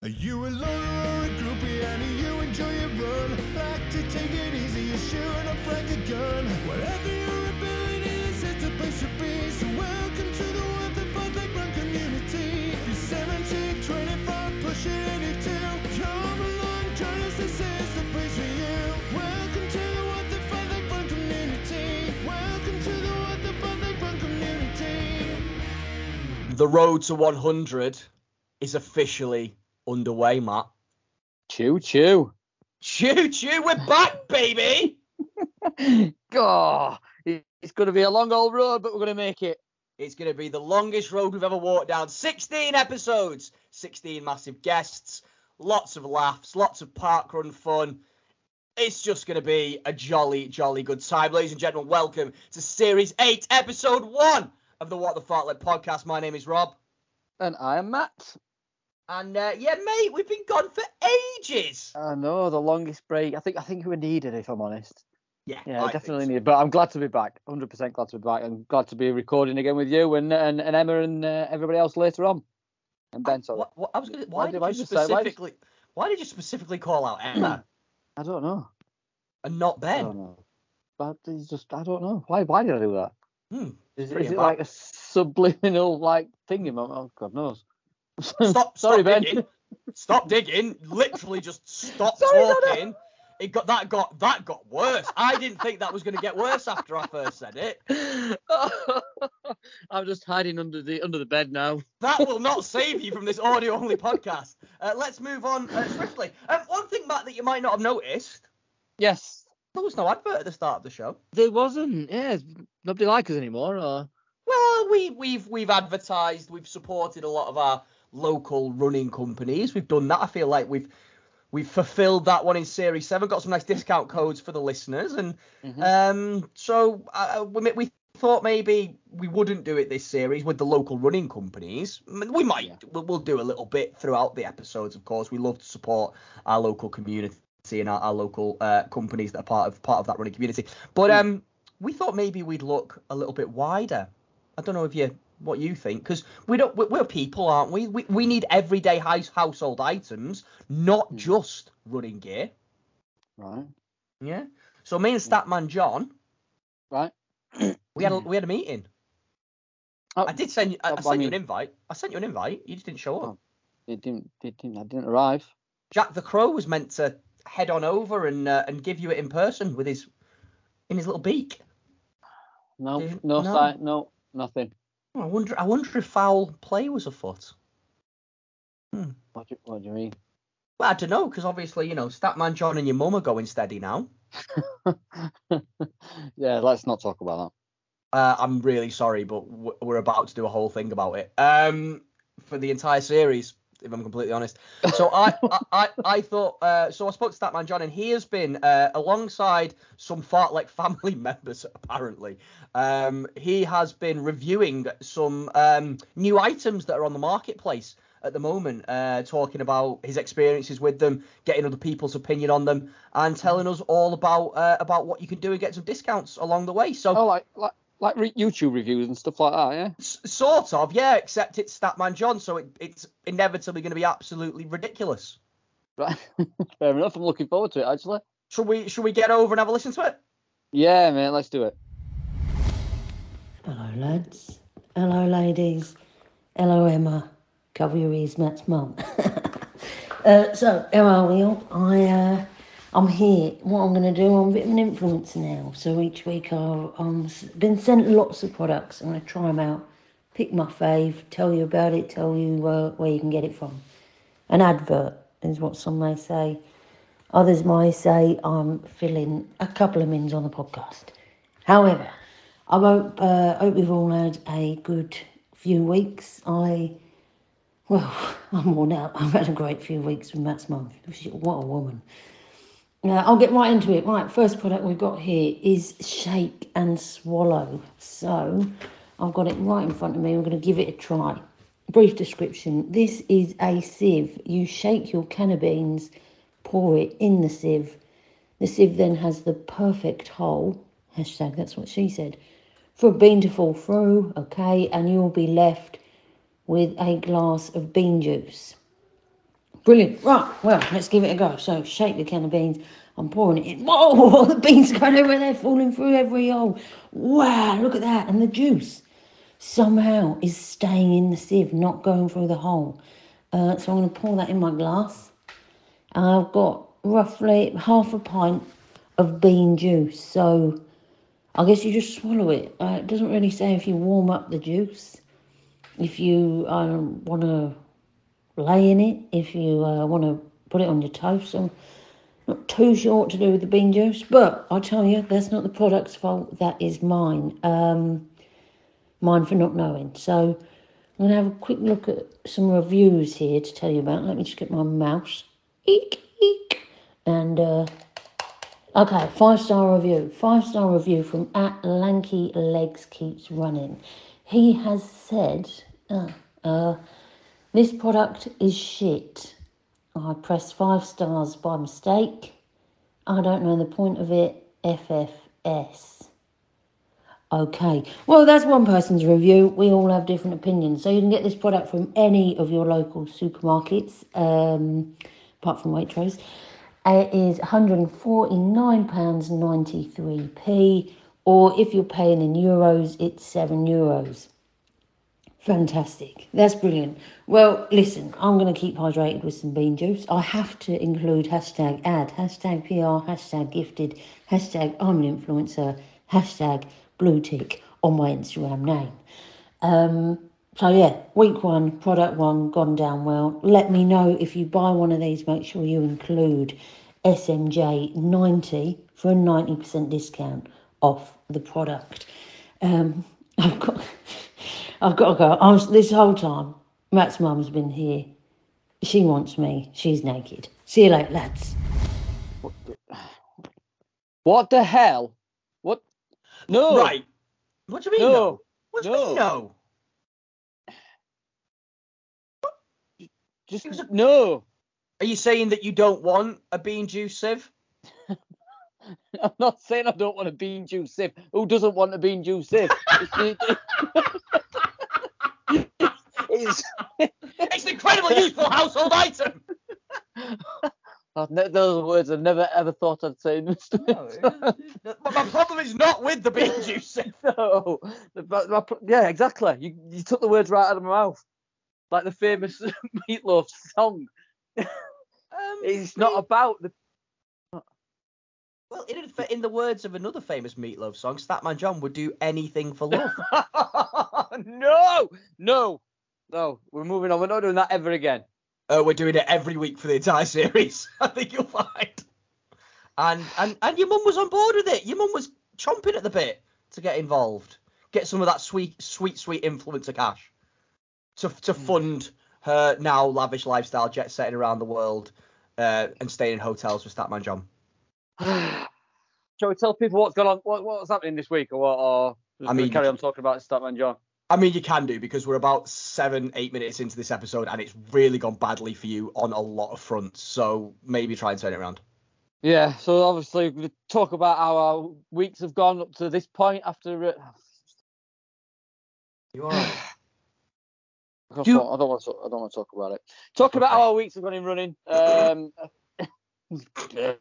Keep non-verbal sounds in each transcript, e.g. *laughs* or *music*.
Are you a loner or a groupie and do you enjoy your run? Like to take it easy, you're shooting up like a gun. Whatever your ability is, it's a place to be. So welcome to the What the Fartlek Run community. If you're 17, 25, pushing 82, come along, join us, this is the place for you. Welcome to the What the Fartlek Run community. Welcome to the What the Fartlek Run community. The road to 100 is officially underway, Matt. Chew, chew. Choo choo, we're back, baby. *laughs* God, it's going to be a long old road, but we're going to make it. It's going to be the longest road we've ever walked down. 16 episodes, 16 massive guests, lots of laughs, lots of parkrun fun. It's just going to be a jolly, jolly good time. Ladies and gentlemen, welcome to Series 8, Episode 1 of the What the Fartlek podcast. My name is Rob. And I am Matt. And uh, yeah, mate, we've been gone for ages. I know the longest break. I think I think we needed, if I'm honest. Yeah, Yeah, I definitely so. needed. But I'm glad to be back. 100% glad to be back. and glad to be recording again with you and and, and Emma and uh, everybody else later on. And Ben, sorry. What, what, I was gonna, Why why, did- did, you say- why did- specifically? Why did you specifically call out Emma *clears throat* I don't know. and not Ben. I don't know. But it's just I don't know. Why why did I do that? Hmm, Is, is it like a subliminal like thing in my oh God knows. Stop, Sorry, stop Ben. digging. Stop digging. Literally just stop Sorry, no, no. talking. It got that got that got worse. I didn't think that was going to get worse after I first said it. *laughs* I'm just hiding under the under the bed now. That will not save you from this audio only podcast. Uh, let's move on uh, swiftly. Um, one thing, Matt, that you might not have noticed: Yes, there was no advert at the start of the show. there wasn't. Yeah, nobody likes us anymore. Or Well, we, we've we've advertised, we've supported a lot of our local running companies. We've done that. I feel like we've we've fulfilled that one in Series Seven. Got some nice discount codes for the listeners, and um, so uh, we, we thought maybe we wouldn't do it this series with the local running companies. We might. Yeah. We'll, we'll do a little bit throughout the episodes. Of course, we love to support our local community and our, our local uh, companies that are part of part of that running community. But um, we thought maybe we'd look a little bit wider. I don't know if you what you think because we don't we're, we're people, aren't we? We we need everyday house household items, not hmm. just running gear. right, Yeah. So me and hmm. Statman John, right. *clears throat* we had a, hmm. we had a meeting. Oh, I did send you. I, oh, I I sent you an invite. I sent you an invite. You just didn't show up. Oh. It didn't. It didn't. I didn't arrive. Jack the Crow was meant to head on over and uh, and give you it in person with his in his little beak. No, Didn't- no, no. sign, no, nothing. I wonder. I wonder if foul play was afoot. What do, what do you mean? Well, I don't know because obviously you know Statman John and your mum are going steady now. *laughs* yeah, let's not talk about that. Uh, I'm really sorry, but we're about to do a whole thing about it. Um, for the entire series, if I'm completely honest. So I, I, I, I thought. Uh, so I spoke to Statman John, and he has been uh, alongside some fartlek family *laughs* members. Apparently, um, he has been reviewing some um, new items that are on the marketplace at the moment, uh, talking about his experiences with them, getting other people's opinion on them, and telling us all about uh, about what you can do and get some discounts along the way. So. Oh, like like like re- YouTube reviews and stuff like that. Yeah. S- sort of, yeah, except it's Statman John, so it, it's inevitably going to be absolutely ridiculous. Right. *laughs* Fair enough. I'm looking forward to it actually. Should we should we get over and have a listen to it? Yeah, man. Let's do it. Hello, lads. Hello, ladies. Hello, Emma. Cover your ears, Matt's mum. *laughs* uh, so, how are we all? I, uh, I'm here. What I'm going to do, I'm a bit of an influencer now. So each week I've um, been sent lots of products. I'm going to try them out, pick my fave, tell you about it, tell you uh, where you can get it from. An advert is what some may say. Others may say I'm filling a couple of mins on the podcast. However, I hope, uh, hope you've all had a good few weeks. I, well, *laughs* I'm worn out. I've had a great few weeks with Matt's mum. What a woman. Now, I'll get right into it. Right, first product we've got here is Shake and Swallow. So, I've got it right in front of me. I'm going to give it a try. Brief description this is a sieve. You shake your canna beans, pour it in the sieve. The sieve then has the perfect hole. Hashtag, that's what she said. For a bean to fall through, okay, and you'll be left with a glass of bean juice. Brilliant. Right, well, let's give it a go. So, shake the can of beans. I'm pouring it in. Whoa, *laughs* the beans are going over there, falling through every hole. Wow, look at that. And the juice somehow is staying in the sieve, not going through the hole. Uh, so, I'm going to pour that in my glass. And I've got roughly half a pint of bean juice. So, I guess you just swallow it. Uh, it doesn't really say if you warm up the juice, if you um, want to lay in it, if you uh, want to put it on your toast. I'm not too sure what to do with the bean juice, but I tell you, that's not the product's fault. That is mine. Um, mine for not knowing. So I'm going to have a quick look at some reviews here to tell you about. Let me just get my mouse. Eek, eek. And uh, Okay, five star review. Five star review from at Lanky Legs Keeps Running. He has said, uh, uh, This product is shit. I pressed five stars by mistake. I don't know the point of it. FFS. Okay, well, that's one person's review. We all have different opinions. So you can get this product from any of your local supermarkets, um, apart from Waitrose. It is £149.93p, or if you're paying in euros, it's 7 euros. Fantastic. That's brilliant. Well, listen, I'm going to keep hydrated with some bean juice. I have to include hashtag ad, hashtag PR, hashtag gifted, hashtag I'm an influencer, hashtag blue tick on my Instagram name. Um, so yeah, week one, product one, gone down well. Let me know if you buy one of these. Make sure you include SMJ ninety for a ninety percent discount off the product. Um, *laughs* I've got, I've got to go. Oh, I was, this whole time, Matt's mum's been here. She wants me. She's naked. See you later, lads. What the hell? What? No. Right. What do you mean? No. No. What do you No. mean no? Just no. Are you saying that you don't want a bean juice sieve? *laughs* I'm not saying I don't want a bean juice sieve. Who doesn't want a bean juice sieve? *laughs* *laughs* *laughs* It's, it's, It's an incredibly useful household item. Ne- those are words I've never ever thought I'd say. in this- but my problem is not with the bean juice *laughs* no, but my yeah, exactly. You you took the words right out of my mouth, like the famous *laughs* Meatloaf song. Um, It's not about the. Well, in, in the words of another famous Meatloaf song, Statman John would do anything for love. no, no, no. We're moving on. We're not doing that ever again. uh, we're doing it every week for the entire *laughs* series. I think you'll find. And and and your mum was on board with it. Your mum was chomping at the bit to get involved, get some of that sweet, sweet, sweet influencer cash to to fund her now lavish lifestyle, jet setting around the world, uh, and staying in hotels with Statman John. *sighs* Shall we tell people what's going on? What, what's happening this week, or what? Or I mean- carry on talking about Statman John. I mean, you can do because we're about seven, eight minutes into this episode, and it's really gone badly for you on a lot of fronts. So maybe try and turn it around. Yeah. So obviously we talk about how our weeks have gone up to this point after. Uh, You right? *sighs* I Do- don't, I don't want to. I don't want to talk about it. Talk about how our weeks have gone in running. Um, *laughs* uh,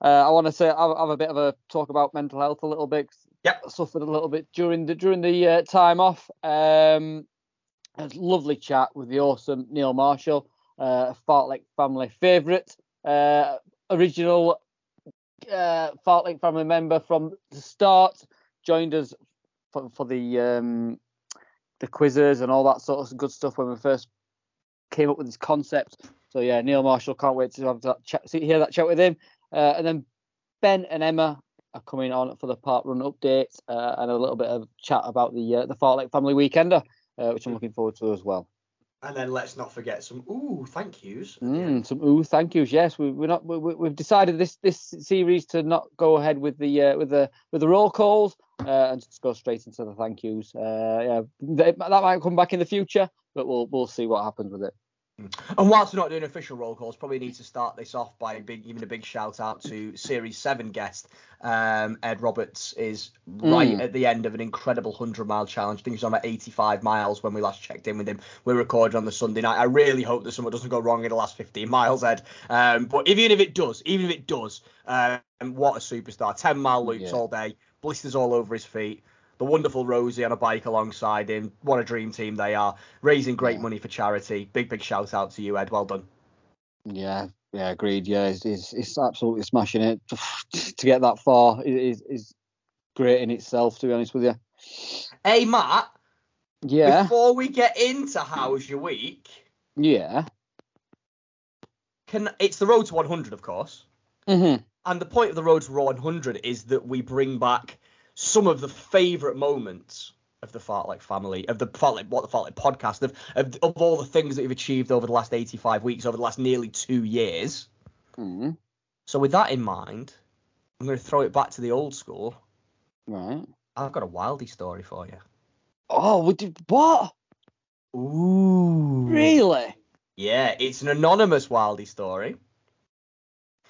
I want to say I have a bit of a talk about mental health a little bit. Yep. Suffered a little bit during the during the uh, time off. Um, a lovely chat with the awesome Neil Marshall, uh, Fartlek family favourite, uh, original uh, Fartlek family member from the start. Joined us for, for the um, the quizzes and all that sort of good stuff when we first came up with this concept. So yeah, Neil Marshall, can't wait to have that chat, hear that chat with him. Uh, and then Ben and Emma are coming on for the park run update uh, and a little bit of chat about the uh, the Fartlek Family Weekender, uh, which I'm looking forward to as well. And then let's not forget some ooh thank yous. Mm, some ooh, thank yous. Yes, we, we're not. We, we've decided this this series to not go ahead with the uh, with the with the roll calls uh, and just go straight into the thank yous. Uh, yeah, that, that might come back in the future, but we'll we'll see what happens with it. And whilst we're not doing official roll calls, probably need to start this off by big, giving a big shout out to Series 7 guest. Um, Ed Roberts is right Mm. at the end of an incredible 100 mile challenge. I think he's on about 85 miles when we last checked in with him. We recorded on the Sunday night. I really hope that something doesn't go wrong in the last 15 miles, Ed. Um, but even if it does, even if it does, um, what a superstar. 10 mile loops Yeah. all day, blisters all over his feet. The wonderful Rosie on a bike alongside him. What a dream team they are. Raising great Yeah. money for charity. Big, big shout out to you, Ed. Well done. Yeah, yeah, agreed. Yeah, it's, it's, it's absolutely smashing it. *sighs* to get that far is, is great in itself, to be honest with you. Hey, Matt, Yeah, before we get into how's your week, yeah. can it's the road to 100, of course. Mm-hmm. And the point of the road to 100 is that we bring back some of the favourite moments of the Fartlek family, of the Fartlek, what the Fartlek podcast, of, of of all the things that we've achieved over the last 85 weeks, over the last nearly two years. hmm So with that in mind, I'm going to throw it back to the old school. Right. I've got a Wildy story for you. Oh, we did what? Ooh. Really? Yeah, it's an anonymous Wildy story.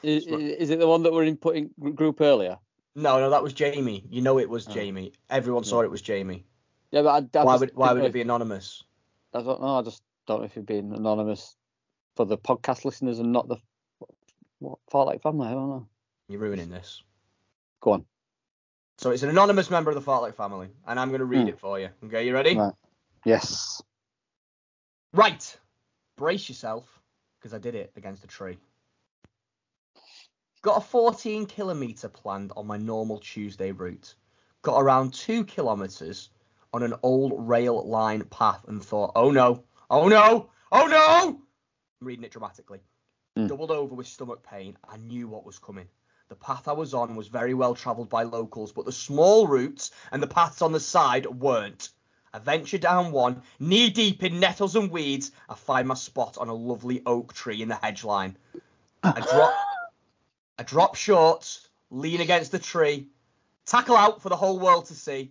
Is, is it the one that we're in putting group earlier? No, no, that was Jamie. You know it was Oh. Jamie. Everyone saw it was Jamie. Yeah, but I, I Why would why would it be anonymous? I don't know. I just don't know if you're being anonymous for the podcast listeners and not the what Fartlek family. I don't know. You're ruining this. Go on. So it's an anonymous member of the Fartlek family, and I'm going to read Hmm. it for you. Okay, you ready? Right. Yes. Right. Brace yourself, because I did it against a tree. Got a 14 kilometre planned on my normal Tuesday route. Got around two kilometres on an old rail line path and thought, oh no, oh no, oh no! I'm reading it dramatically. Hmm. Doubled over with stomach pain. I knew what was coming. The path I was on was very well travelled by locals, but the small routes and the paths on the side weren't. I venture down one, knee deep in nettles and weeds. I find my spot on a lovely oak tree in the hedge line. I drop, I drop short, lean against the tree, tackle out for the whole world to see.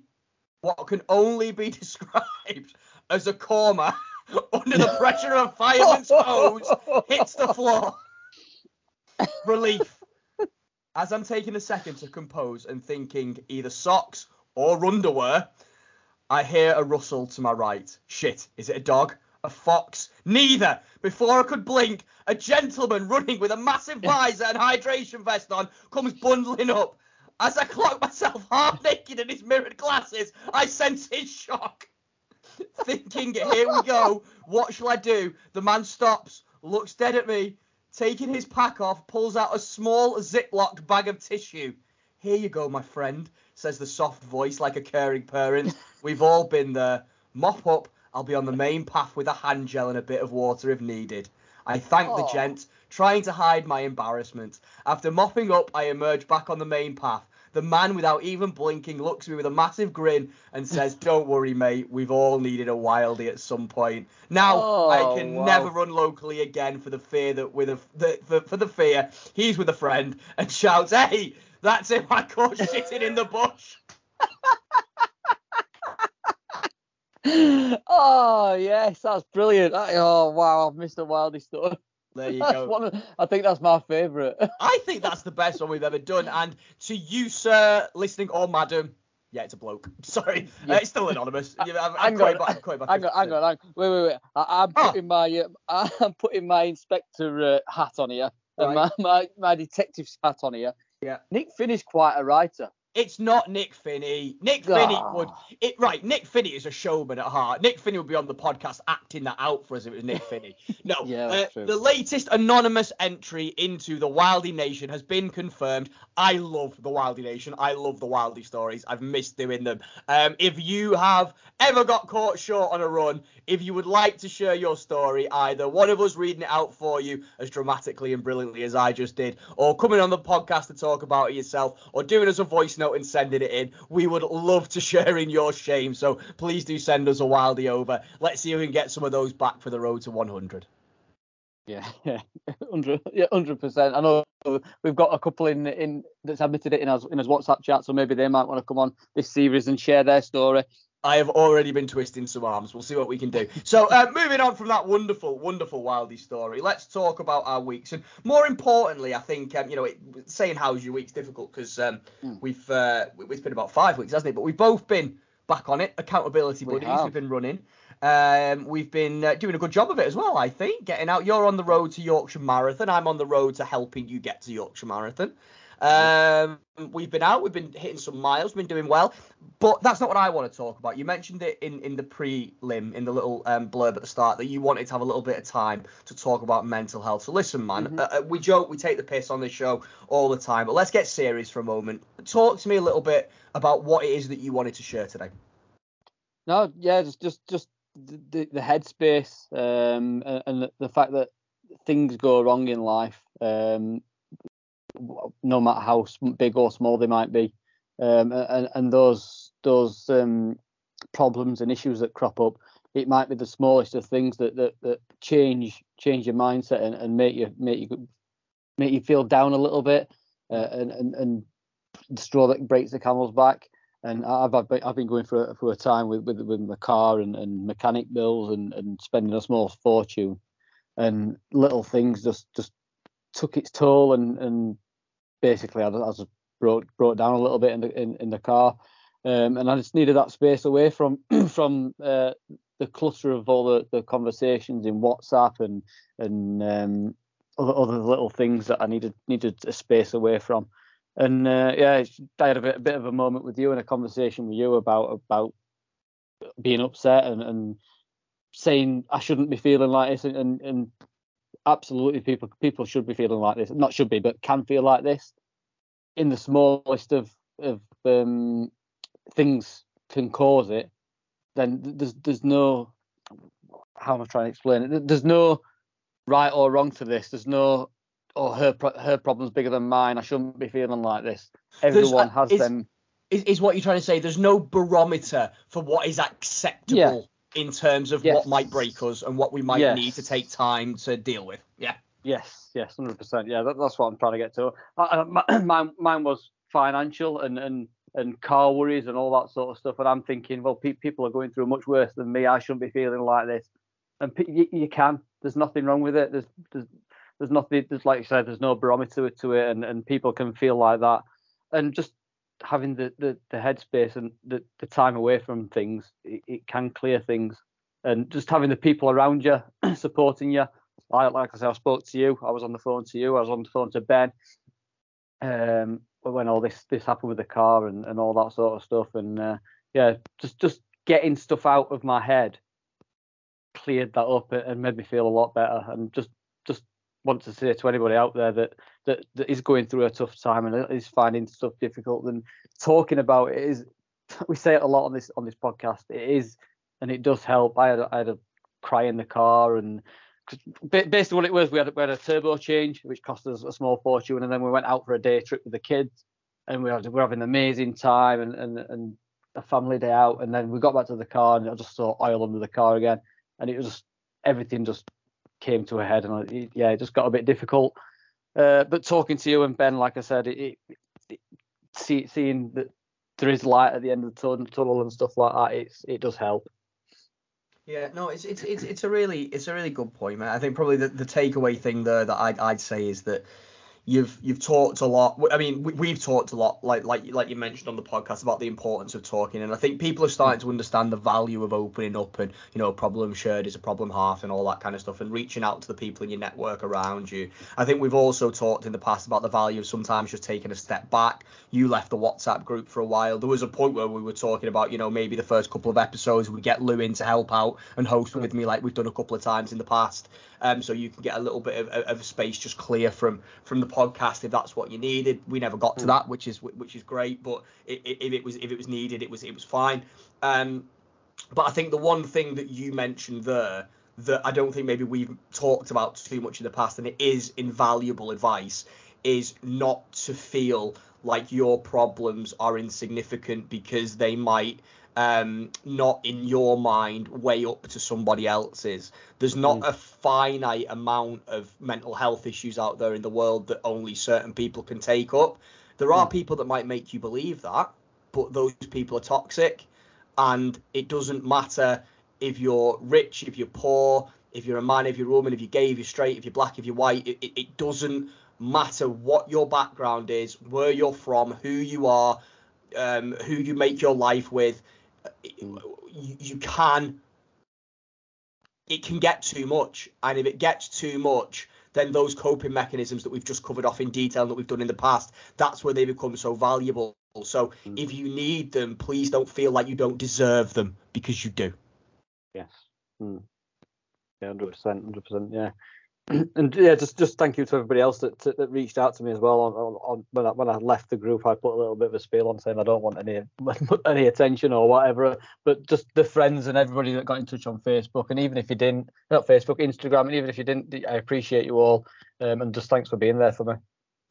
What can only be *laughs* described as a coma *laughs* under the pressure of fireman's hose hits the floor. *laughs* Relief. As I'm taking a second to compose and thinking either socks or underwear, I hear a rustle to my right. Shit, is it a dog? A fox? Neither! Before I could blink, a gentleman running with a massive *laughs* visor and hydration vest on comes bundling up. As I clock myself half naked in his mirrored glasses, I sense his shock. Thinking, here we go, what shall I do? The man stops, looks dead at me, taking his pack off, pulls out a small ziplocked bag of tissue. Here you go, my friend, says the soft voice like a caring parent. *laughs* We've all been there. Mop up, I'll be on the main path with a hand gel and a bit of water if needed. I thank the gent, trying to hide my embarrassment. After mopping up, I emerge back on the main path. The man, without even blinking, looks at me with a massive grin and says, *laughs* Don't worry, mate, we've all needed a wildie at some point. Now, Oh, I can wow. never run locally again for the fear that with a, the, for, for the fear, he's with a friend and shouts, Hey, that's him I caught sitting in the bush. *gasps* oh yes, that's brilliant. That- oh wow, I've missed a Wildy story. There you *laughs* That's go. one of, I think that's my favourite. I *laughs* think that's the best one we've ever done. And to you, sir, listening, or madam, yeah, it's a bloke. *laughs* Sorry, uh, it's still anonymous. Yeah, I'm, I'm Hang quite on, back- I'm quite back hang on, hang on, hang on. Wait, wait, wait. I, I'm Oh. putting my uh, I'm putting my inspector uh, hat on here and my, my my detective's hat on here. Yeah. Nick Finn is quite a writer. It's not Nick Finney. Nick Finney Ah. would it right. Nick Finney is a showman at heart. Nick Finney would be on the podcast acting that out for us if it was Nick Finney. No, *laughs* Yeah, uh, the latest anonymous entry into the Wildy Nation has been confirmed. I love the Wildy Nation. I love the Wildy stories. I've missed doing them. Um, if you have ever got caught short on a run, if you would like to share your story, either one of us reading it out for you as dramatically and brilliantly as I just did, or coming on the podcast to talk about it yourself, or doing us a voice note and sending it in, we would love to share in your shame. So please do send us a Wildy over. Let's see if we can get some of those back for the road to 100. Yeah, *laughs* yeah, hundred, yeah, hundred percent. I know we've got a couple in in that's admitted it in his in his WhatsApp chat, so maybe they might want to come on this series and share their story. I have already been twisting some arms. We'll see what we can do. So, uh, moving on from that wonderful, wonderful Wildy story, let's talk about our weeks. And more importantly, I think, um, you know, it, saying how's your week's difficult because um, Mm. we've uh, it's been about five weeks, hasn't it? But we've both been back on it. Accountability We buddies. have. We've been running. Um, we've been uh, doing a good job of it as well, I think. Getting out. You're on the road to Yorkshire Marathon. I'm on the road to helping you get to Yorkshire Marathon. Um, we've been out. We've been hitting some miles. Been doing well. But that's not what I want to talk about. You mentioned it in, in the prelim, in the little um, blurb at the start, that you wanted to have a little bit of time to talk about mental health. So listen, man, Mhm. uh, uh, we joke, we take the piss on this show all the time, but let's get serious for a moment. Talk to me a little bit about what it is that you wanted to share today. No, yeah, just just just the the, headspace um, and, the, the fact that things go wrong in life, um, no matter how big or small they might be, um, and and those those um, problems and issues that crop up, it might be the smallest of things that that, that change change your mindset and, and make you make you make you feel down a little bit, uh, and, and and the straw that breaks the camel's back. And I've I've been, going for a, for a time with with, with my car and, and mechanic bills and, and spending a small fortune, and little things just just took its toll and and basically I, I just broke broke down a little bit in the in, in the car, um, and I just needed that space away from *clears throat* from uh, the clutter of all the, the conversations in WhatsApp and and um, other other little things that I needed needed a space away from. And uh, yeah, I had a bit, a bit of a moment with you and a conversation with you about about being upset and, and saying I shouldn't be feeling like this, and, and, and absolutely people people should be feeling like this, not should be, but can feel like this. In the smallest of of um, things can cause it, then there's there's no how am I trying to explain it? There's no right or wrong to this. There's no oh her her problem's bigger than mine. I shouldn't be feeling like this. Everyone has is- them. Is, is what you're trying to say? There's no barometer for what is acceptable in terms of Yes. what might break us and what we might Yes. need to take time to deal with. Yeah. Yes, yes, hundred percent. Yeah, that, that's what I'm trying to get to. Uh, mine, *clears throat* mine was financial and and and car worries and all that sort of stuff. And I'm thinking, well, pe- people are going through much worse than me. I shouldn't be feeling like this. And pe- you, you can. There's nothing wrong with it. There's there's there's nothing. There's like you said, there's no barometer to it, and and people can feel like that. And just having the the, the headspace and the, the time away from things, it, it can clear things. And just having the people around you *clears throat* supporting you. I, like I said, I spoke to you. I was on the phone to you. I was on the phone to Ben. Um, when all this this happened with the car and, and all that sort of stuff, and uh, yeah, just just getting stuff out of my head cleared that up and made me feel a lot better. And just just want to say to anybody out there that that, that is going through a tough time and is finding stuff difficult, and talking about it is *laughs* we say it a lot on this on this podcast. It is and it does help. I had a, I had a cry in the car and basically what it was we had, we had a turbo change which cost us a small fortune and then we went out for a day trip with the kids and we, had, we were having an amazing time and, and and a family day out and then we got back to the car and I just saw oil under the car again and it was just everything just came to a head and I, yeah it just got a bit difficult uh, but talking to you and Ben like I said it, it, see, seeing that there is light at the end of the tunnel, and stuff like that it's it does help Yeah, no, it's it's it's it's a really it's a really good point, man. I think probably the, the takeaway thing there that I'd I'd say is that you've you've talked a lot. I mean, we, we've talked a lot, like like like you mentioned on the podcast about the importance of talking, and I think people are starting to understand the value of opening up and you know, a problem shared is a problem half and all that kind of stuff, and reaching out to the people in your network around you. I think we've also talked in the past about the value of sometimes just taking a step back. You left the WhatsApp group for a while. There was a point where we were talking about, you know, maybe the first couple of episodes we get Lou in to help out and host with me like we've done a couple of times in the past. Um, so you can get a little bit of, of space just clear from from the podcast if that's what you needed. We never got to that, which is which is great. But if it was if it was needed, it was it was fine. Um, but I think the one thing that you mentioned there that I don't think maybe we've talked about too much in the past, and it is invaluable advice, is not to feel like your problems are insignificant because they might um, not in your mind way up to somebody else's. There's not a finite amount of mental health issues out there in the world that only certain people can take up. There are people that might make you believe that, but those people are toxic and it doesn't matter if you're rich, if you're poor, if you're a man, if you're a woman, if you're gay, if you're straight, if you're black, if you're white. It, it, it doesn't matter what your background is, where you're from, who you are, um, who you make your life with. You, you can. It can get too much, and if it gets too much, then those coping mechanisms that we've just covered off in detail and that we've done in the past, that's where they become so valuable. So Mm. if you need them, please don't feel like you don't deserve them because you do. Yes. Mm. Yeah, hundred percent, hundred percent. Yeah. *clears throat* And yeah, just just thank you to everybody else that that, reached out to me as well. On, on, on when I when I left the group, I put a little bit of a spiel on saying I don't want any *laughs* any attention or whatever. But just the friends and everybody that got in touch on Facebook, and even if you didn't, not Facebook, Instagram, and even if you didn't, I appreciate you all. Um, and just thanks for being there for me.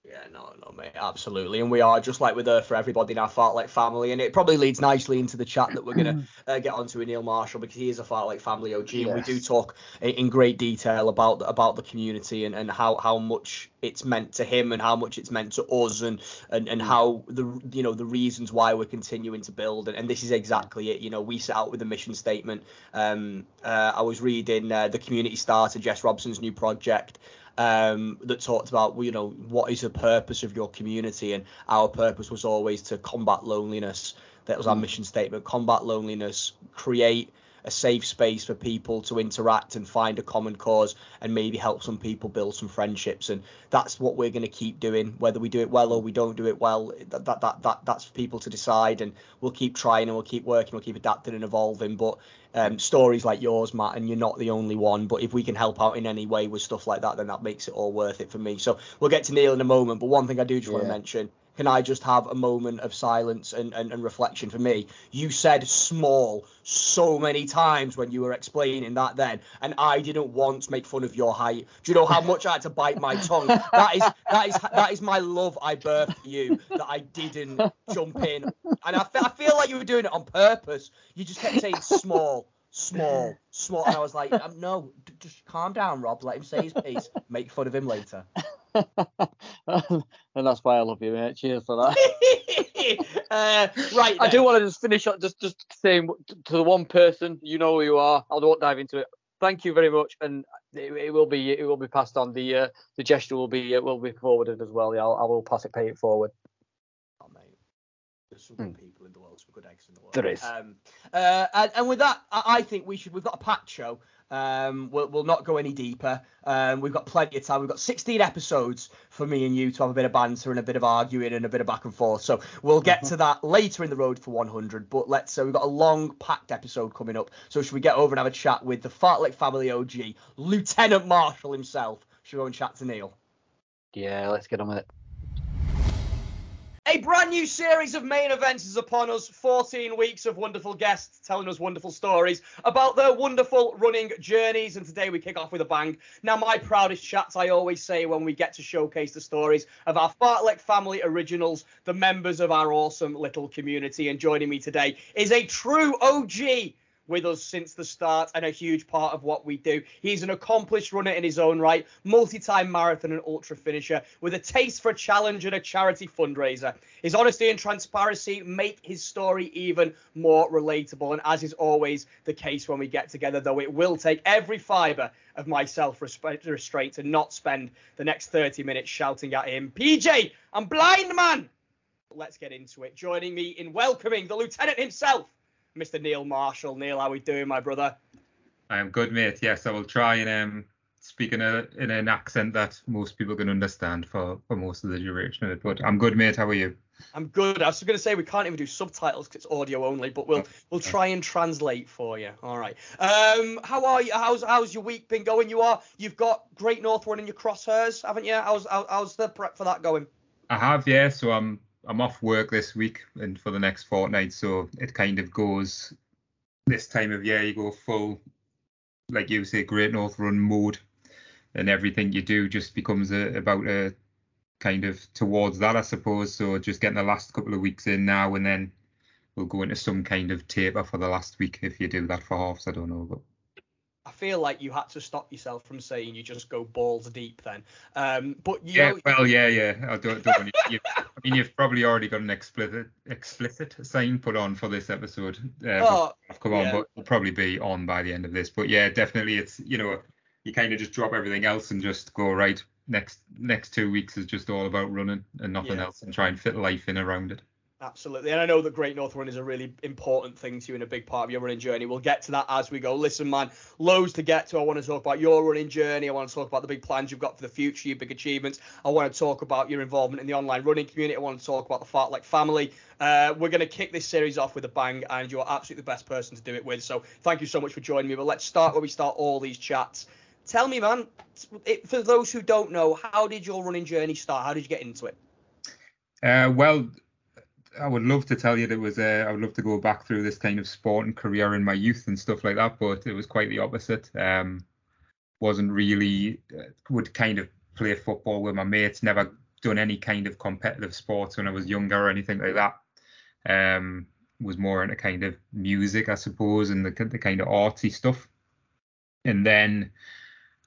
Yeah, no, no, mate, absolutely. And we are just like we're there for everybody in our Fartlek family. And it probably leads nicely into the chat that we're going to uh, get onto with Neil Marshall because he is a Fartlek family OG. And we do talk in, in great detail about about the community and, and how, how much it's meant to him and how much it's meant to us and, and, and how the you know the reasons why we're continuing to build. And, and this is exactly it. You know, we set out with a mission statement. Um, uh, I was reading uh, the community starter, Jess Robson's new project um, that talked about you know what is the purpose of your community? And our purpose was always to combat loneliness. That was our mission statement combat loneliness create a safe space for people to interact and find a common cause and maybe help some people build some friendships. And that's what we're going to keep doing whether we do it well or we don't do it well that, that that that that's for people to decide. And we'll keep trying and we'll keep working we'll keep adapting and evolving. But um, stories like yours matt and you're not the only one but if we can help out in any way with stuff like that then that makes it all worth it for me. So we'll get to neil in a moment but one thing i do just want to mention can I just have a moment of silence and, and, and reflection for me? You said small so many times when you were explaining that then, and I didn't once make fun of your height. Do you know how much I had to bite my tongue? That is that is that is my love I birthed you that I didn't jump in, and I, fe- I feel like you were doing it on purpose. You just kept saying small, small, small, and I was like, um, no, d- just calm down, Rob. Let him say his piece. Make fun of him later. *laughs* and that's why I love you, mate. Cheers for that. *laughs* uh, right. I do want to just finish up, just just saying to the one person, you know who you are. I won't dive into it. Thank you very much, and it, it will be it will be passed on. The uh, the gesture will be uh, will be forwarded as well. Yeah, I'll, I will pass it, pay it forward. Oh, mate. There's some good Hmm. people in the world, some good eggs in the world. There is. Um, uh, and, and with that, I, I think we should. We've got a packed show. Um, we'll, we'll not go any deeper. Um, we've got plenty of time. We've got 16 episodes for me and you to have a bit of banter and a bit of arguing and a bit of back and forth. So we'll get to that later in the road for 100. But let's. Uh, we've got a long packed episode coming up. So should we get over and have a chat with the Fartlek family OG, Lieutenant Marshall himself? Should we go and chat to Neil? Yeah, let's get on with it. A brand new series of main events is upon us. 14 weeks of wonderful guests telling us wonderful stories about their wonderful running journeys. And today we kick off with a bang. Now, my proudest chats, I always say when we get to showcase the stories of our Fartlek family originals, the members of our awesome little community. And joining me today is a true OG with us since the start and a huge part of what we do. He's an accomplished runner in his own right, multi-time marathon and ultra finisher with a taste for a challenge and a charity fundraiser. His honesty and transparency make his story even more relatable and as is always the case when we get together though it will take every fiber of my self-restraint to not spend the next 30 minutes shouting at him, PJ, I'm blind man. Let's get into it. Joining me in welcoming the lieutenant himself, Mr. Neil Marshall. Neil, how are we doing, my brother? I am good, mate. Yes, I will try and um, speak in a in an accent that most people can understand for, for most of the duration of it. But I'm good, mate. How are you? I'm good. I was going to say we can't even do subtitles because it's audio only, but we'll we'll try and translate for you. All right. Um, how are you? How's how's your week been going? You are you've got Great North Run in your crosshairs, haven't you? How's how, how's the prep for that going? I have, yeah. So I'm I'm off work this week and for the next fortnight. So it kind of goes this time of year. You go full, like you say, Great North Run mode, and everything you do just becomes a, about a kind of towards that, I suppose. So just getting the last couple of weeks in now, and then we'll go into some kind of taper for the last week if you do that for halves. I don't know, but feel like you had to stop yourself from saying you just go balls deep then. Um, but you Yeah, know, well, yeah, yeah. I don't, don't want you, I mean, you've probably already got an explicit explicit sign put on for this episode. Uh, Oh, I've come on, yeah. but it'll probably be on by the end of this. But yeah, definitely, it's you know, you kind of just drop everything else and just go right. Next next two weeks is just all about running and nothing Yeah. else, and try and fit life in around it. Absolutely. And I know that Great North Run is a really important thing to you and a big part of your running journey. We'll get to that as we go. Listen, man, loads to get to. I want to talk about your running journey. I want to talk about the big plans you've got for the future, your big achievements. I want to talk about your involvement in the online running community. I want to talk about the Fartlek family. Uh, we're going to kick this series off with a bang, and you're absolutely the best person to do it with. So thank you so much for joining me. But let's start where we start all these chats. Tell me, man, it, for those who don't know, how did your running journey start? How did you get into it? Uh, well, I would love to tell you that it was. Uh, I would love to go back through this kind of sport and career in my youth and stuff like that, but it was quite the opposite. Um, wasn't really uh, would kind of play football with my mates. Never done any kind of competitive sports when I was younger or anything like that. Um, was more into kind of music, I suppose, and the the kind of arty stuff. And then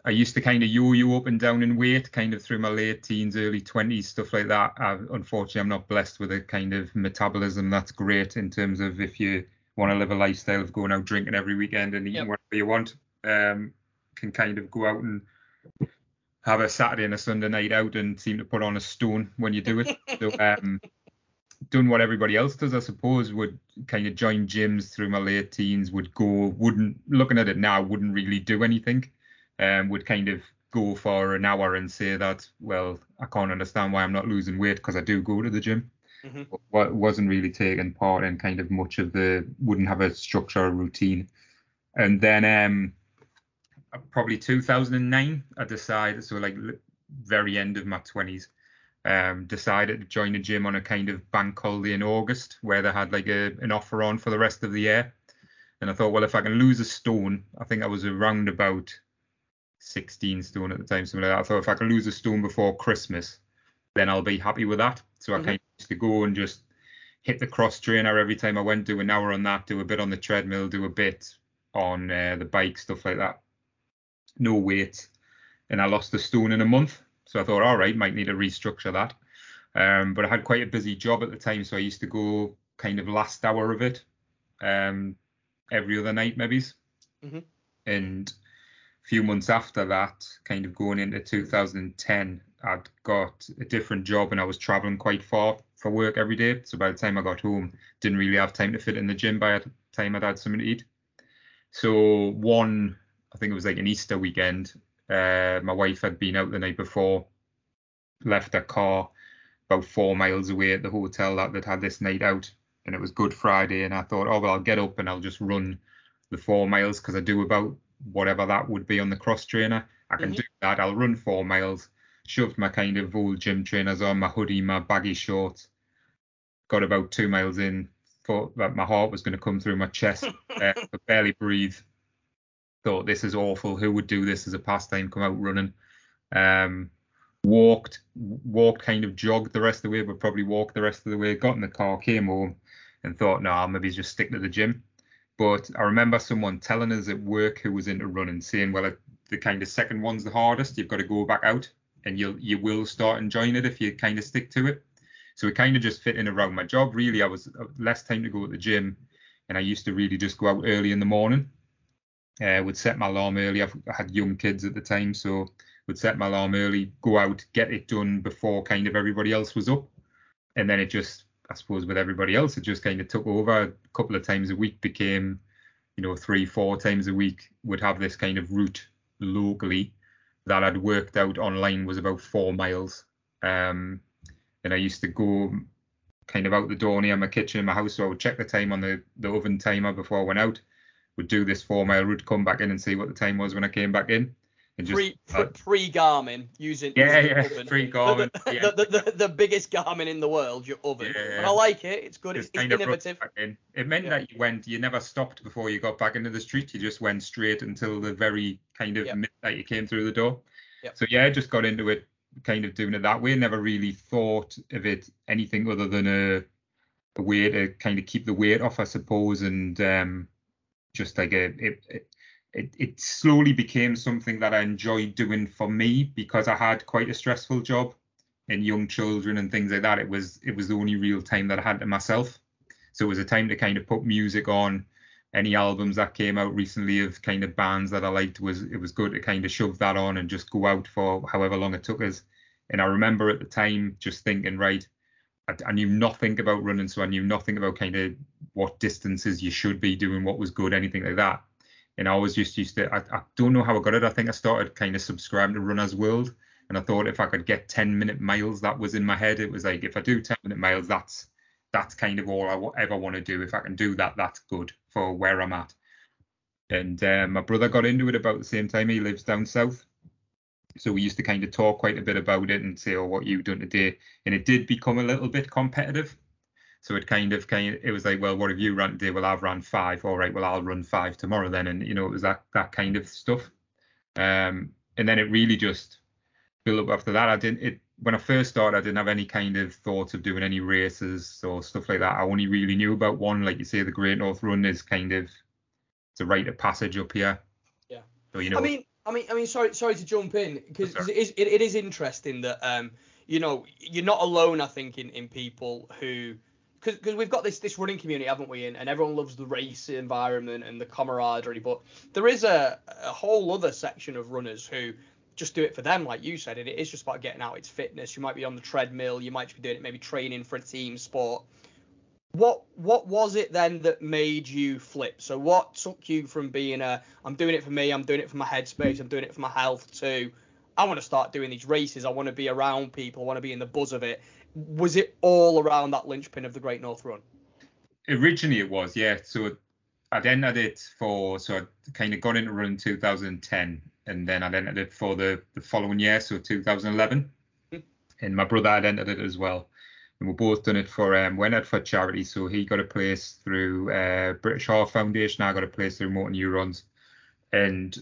I used to kind of yo-yo up and down in weight, kind of through my late teens, early twenties, stuff like that. i unfortunately, I'm not blessed with a kind of metabolism that's great in terms of if you want to live a lifestyle of going out drinking every weekend and eating Yep. whatever you want, um, can kind of go out and have a Saturday and a Sunday night out and seem to put on a stone when you do it. so *laughs* um, done what everybody else does, I suppose. Would kind of join gyms through my late teens. Would go, wouldn't looking at it now, wouldn't really do anything. Um, would kind of go for an hour and say that, well, I can't understand why I'm not losing weight because I do go to the gym. Mhm. But wa- wasn't really taking part in kind of much of the, wouldn't have a structure or routine. And then um, probably 2009, I decided, so like very end of my 20s, um, decided to join a gym on a kind of bank holiday in August where they had like a, an offer on for the rest of the year. And I thought, well, if I can lose a stone, I think I was around about 16 stone at the time, something like that. I thought if I could lose a stone before Christmas, then I'll be happy with that. So I Mhm. kind of used to go and just hit the cross trainer every time I went, do an hour on that, do a bit on the treadmill, do a bit on uh, the bike, stuff like that. No weight. And I lost a stone in a month. So I thought, all right, might need to restructure that. Um, but I had quite a busy job at the time, so I used to go kind of last hour of it, um, every other night, maybe. Mhm. And few months after that, kind of going into 2010, I'd got a different job and I was traveling quite far for work every day. So by the time I got home, didn't really have time to fit in the gym by the time I'd had something to eat. So one, I think it was like an Easter weekend. Uh, my wife had been out the night before, left her car about four miles away at the hotel that they'd had this night out, and it was Good Friday. And I thought, oh well, I'll get up and I'll just run the four miles because I do about whatever that would be on the cross trainer. I can Mhm. do that. I'll run four miles. Shoved my kind of old gym trainers on, my hoodie, my baggy shorts. Got about two miles in. Thought that my heart was going to come through my chest. *laughs* uh, could barely breathe. Thought this is awful. Who would do this as a pastime? Come out running. Um, walked, walked, kind of jogged the rest of the way, but probably walked the rest of the way. Got in the car, came home, and thought, no, nah, maybe just stick to the gym. But I remember someone telling us at work who was into running, saying, well, the kind of second one's the hardest. You've got to go back out, and you'll you will start enjoying it if you kind of stick to it. So it kind of just fit in around my job. Really, I was uh, less time to go at the gym, and I used to really just go out early in the morning. Uh, would set my alarm early. I had young kids at the time, so would set my alarm early, go out, get it done before kind of everybody else was up, and then it just, I suppose, with everybody else, it just kind of took over. A couple of times a week became, you know, three, four times a week. Would have this kind of route locally that I'd worked out online was about four miles. Um, and I used to go kind of out the door near my kitchen in my house, so I would check the time on the, the oven timer before I went out. Would do this four mile route, come back in and see what the time was when I came back in, just Pre, uh, pre Garmin using Yeah, using yeah, pre-Garmin, *laughs* the, yeah. the, the, the biggest Garmin in the world, your oven. Yeah. But I like it. It's good. It's, it's innovative. in. It meant Yeah. that you went, you never stopped before you got back into the street. You just went straight until the very kind of minute that you came through the door. So yeah, I just got into it, kind of doing it that way. Never really thought of it anything other than a, a way to kind of keep the weight off, I suppose, and um, just like a it, it, it, it slowly became something that I enjoyed doing for me because I had quite a stressful job and young children and things like that. It was it was the only real time that I had to myself. So it was a time to kind of put music on. Any albums that came out recently of kind of bands that I liked was it was good to kind of shove that on and just go out for however long it took us. And I remember at the time just thinking, right, I, I knew nothing about running, so I knew nothing about kind of what distances you should be doing, what was good, anything like that. And I was just used to, I, I don't know how I got it. I think I started kind of subscribing to Runner's World. And I thought if I could get 10 minute miles, that was in my head. It was like, if I do 10 minute miles, that's that's kind of all I ever want to do. If I can do that, that's good for where I'm at. And uh, my brother got into it about the same time. He lives down south. So we used to kind of talk quite a bit about it and say, oh, what you done today? And it did become a little bit competitive. So it kind of kind of it was like, well, what have you run today? Well, I've run five. All right, well, I'll run five tomorrow then. And you know, it was that that kind of stuff. Um, and then it really just built up after that. I didn't it when I first started, I didn't have any kind of thoughts of doing any races or stuff like that. I only really knew about one, like you say, the Great North Run is kind of it's a rite of passage up here. Yeah. So you know. I mean, I mean, I mean, sorry, sorry to jump in because it is, it, it is interesting that um, you know, you're not alone. I think in in people who. Because we've got this this running community, haven't we? And, and everyone loves the race environment and the camaraderie. But there is a, a whole other section of runners who just do it for them, like you said. And it is just about getting out. It's fitness. You might be on the treadmill. You might be doing it, maybe training for a team sport. What what was it then that made you flip? So what took you from being a I'm doing it for me, I'm doing it for my headspace, I'm doing it for my health to I want to start doing these races. I want to be around people. I want to be in the buzz of it. Was it all around that linchpin of the Great North Run? Originally it was, yeah. So I'd entered it for so I kind of got into running 2010 and then I'd entered it for the, the following year, so 2011. and my brother had entered it as well. And we both done it for um went out for charity. So he got a place through uh British Heart Foundation, I got a place through Motor Neurons. And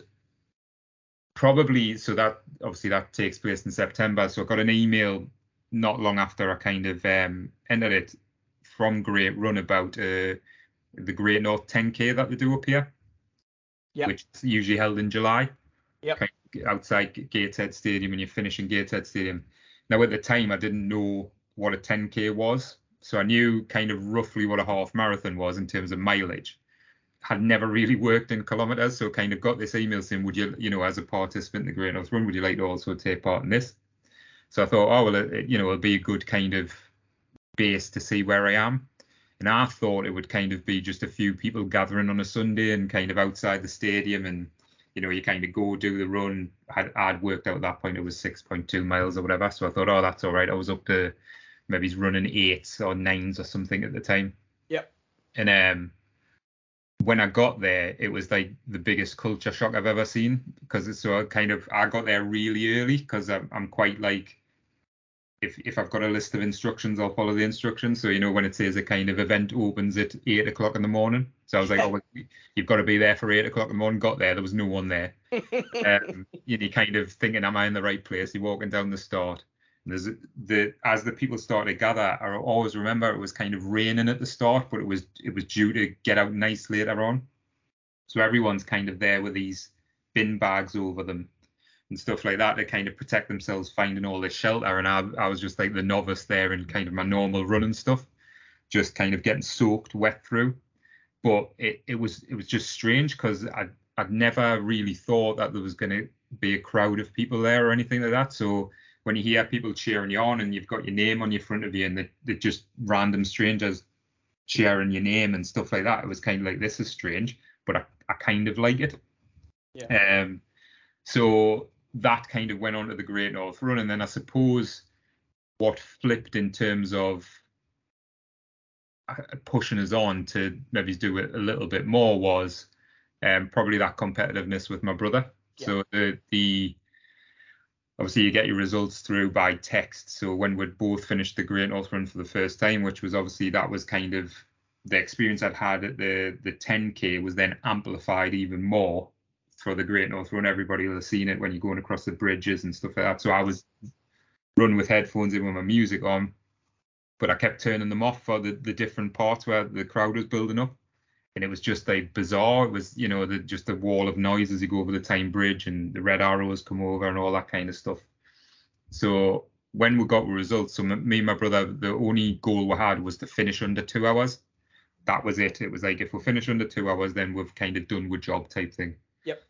probably so that obviously that takes place in September. So I got an email not long after I kind of um entered it from Great Run about uh the Great North 10K that they do up here. Yeah. Which is usually held in July. Yep. Kind of outside Gateshead Stadium and you're finishing Gateshead Stadium. Now at the time I didn't know what a 10k was, so I knew kind of roughly what a half marathon was in terms of mileage. Had never really *laughs* worked in kilometers, so kind of got this email saying, "Would you, you know, as a participant in the Great North Run, would you like to also take part in this?" So I thought, oh well, it, you know, it'll be a good kind of base to see where I am. And I thought it would kind of be just a few people gathering on a Sunday and kind of outside the stadium and you know, you kind of go do the run. Had I'd worked out at that point it was 6.2 miles or whatever. So I thought, oh, that's all right. I was up to maybe he's running eights or nines or something at the time. Yep. And um, when I got there, it was like the biggest culture shock I've ever seen because it's so kind of I got there really early because I'm, I'm quite like if if I've got a list of instructions, I'll follow the instructions. So you know when it says a kind of event opens at eight o'clock in the morning, so I was like, oh, you've got to be there for eight o'clock in the morning. Got there, there was no one there. *laughs* um, you know, kind of thinking, am I in the right place? You're walking down the start. And there's the as the people started to gather, I always remember it was kind of raining at the start, but it was it was due to get out nice later on. So everyone's kind of there with these bin bags over them and stuff like that to kind of protect themselves finding all this shelter. And I, I was just like the novice there in kind of my normal running stuff, just kind of getting soaked wet through. But it, it was it was just strange because I'd, I'd never really thought that there was going to be a crowd of people there or anything like that. So when you hear people cheering you on and you've got your name on your front of you and they're, they're just random strangers cheering your name and stuff like that, it was kind of like, this is strange, but I, I kind of like it. Yeah. Um, so that kind of went on to the Great North Run. And then I suppose what flipped in terms of uh, pushing us on to maybe do it a little bit more was um, probably that competitiveness with my brother. Yeah. So the the obviously you get your results through by text. So when we'd both finished the Great North Run for the first time, which was obviously that was kind of the experience I'd had at the the 10k was then amplified even more for the Great North Run. Everybody will have seen it when you're going across the bridges and stuff like that. So I was running with headphones in with my music on, but I kept turning them off for the, the different parts where the crowd was building up. And it was just like bizarre. It was you know the just the wall of noise as you go over the Tyne Bridge and the red arrows come over and all that kind of stuff. So when we got the results, so me and my brother, the only goal we had was to finish under two hours. That was it. It was like if we finish under two hours, then we've kind of done with job type thing. Yep.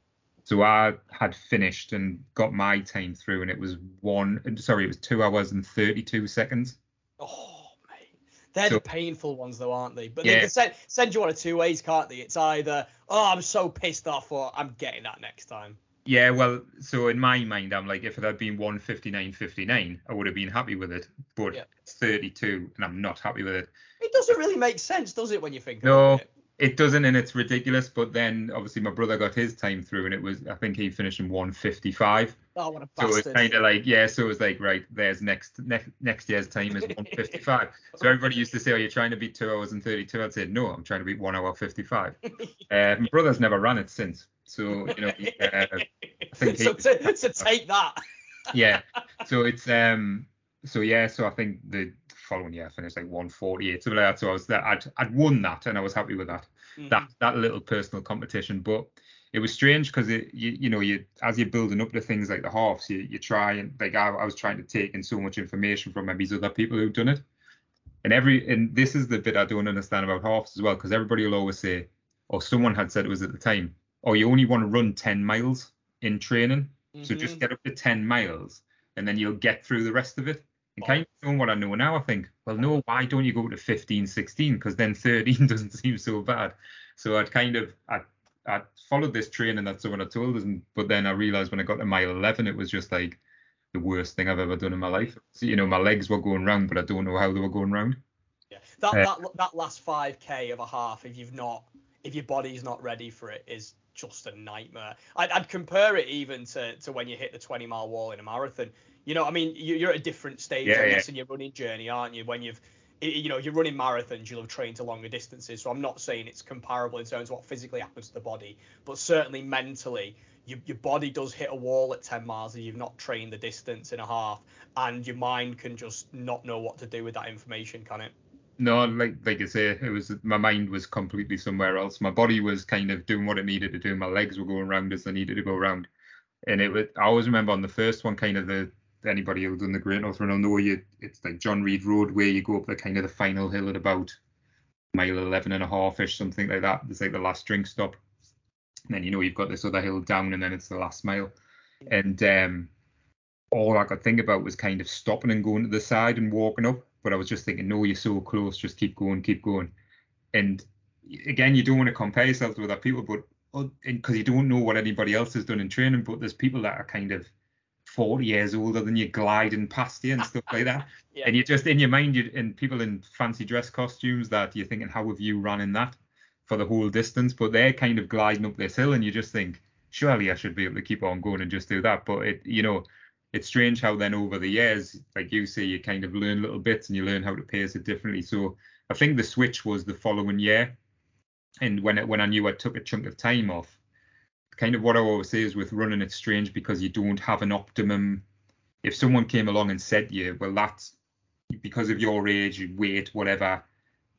So I had finished and got my time through, and it was one. Sorry, it was two hours and thirty-two seconds. Oh. They're So- the painful ones, though, aren't they? But Yeah. they can send, send you one of two ways, can't they? It's either, oh, I'm so pissed off, or I'm getting that next time. Yeah, well, so in my mind, I'm like, if it had been 159.59, I would have been happy with it. But Yeah. 32, and I'm not happy with it. It doesn't really make sense, does it, when you think No, about it? It doesn't, and it's ridiculous. But then obviously my brother got his time through, and it was, I think he finished in 155. Oh, what a bastard. So bastard. it's kind of like, yeah. So it was like, right, there's next next next year's time is 155. so everybody used to say, "Oh, you're trying to beat two hours and 32." I'd say, "No, I'm trying to beat one hour 55." *laughs* uh, my brother's never run it since, so you know, uh, I think he, so, to, to take that. yeah. So it's um, so yeah, so I think the following year I finished like 148, something like that. So I was that I'd I'd won that, and I was happy with that Mm-hmm. that that little personal competition. But it was strange because it you, you know you as you're building up to things like the halves, you you try and like I, I was trying to take in so much information from maybe these other people who've done it. And every and this is the bit I don't understand about halves as well, because everybody will always say, or someone had said it was at the time, oh you only want to run 10 miles in training, so just Mhm. get up to 10 miles and then you'll get through the rest of it. And kind of knowing what I know now, I think, well, no, why don't you go to 15, 16? Because then 13 *laughs* doesn't seem so bad. So I'd kind of, I, I followed this training that someone had told us, and but then I realized when I got to mile 11, it was just like the worst thing I've ever done in my life. So, you know, my legs were going round, but I don't know how they were going round. Yeah. That, Uh, that that last 5k of a half, if you've not, if your body's not ready for it, is just a nightmare. I'd, I'd compare it even to, to when you hit the 20 mile wall in a marathon. You know, I mean, you, you're at a different stage, Yeah, I yeah. guess, in your running journey, aren't you? When you've, you know, you're running marathons, you'll have trained to longer distances. So I'm not saying it's comparable in terms of what physically happens to the body, but certainly mentally, your, your body does hit a wall at 10 miles if you've not trained the distance in a half, and your mind can just not know what to do with that information, can it? No, like like I say, it was my mind was completely somewhere else. My body was kind of doing what it needed to do. My legs were going round as they needed to go round. And it was I always remember on the first one, kind of the anybody who's done the Great North Run will know you it's like John Reid Road where you go up the kind of the final hill at about mile 11 and a half ish, something like that. It's like the last drink stop. And then you know you've got this other hill down and then it's the last mile. And um all I could think about was kind of stopping and going to the side and walking up. But I was just thinking, no, you're so close, just keep going, keep going. And again, you don't want to compare yourself to other people, but because you don't know what anybody else has done in training, but there's people that are kind of 40 years older than you gliding past you and stuff like that. *laughs* Yeah. And you're just in your mind, you and people in fancy dress costumes that you're thinking, how have you run in that for the whole distance? But they're kind of gliding up this hill, and you just think, surely I should be able to keep on going and just do that. But it, you know, it's strange how then over the years, like you say, you kind of learn little bits and you learn how to pace it differently. So I think the switch was the following year, and when it, when I knew I took a chunk of time off, kind of what I always say is with running, it's strange because you don't have an optimum. If someone came along and said to you, well, that's because of your age, weight, whatever,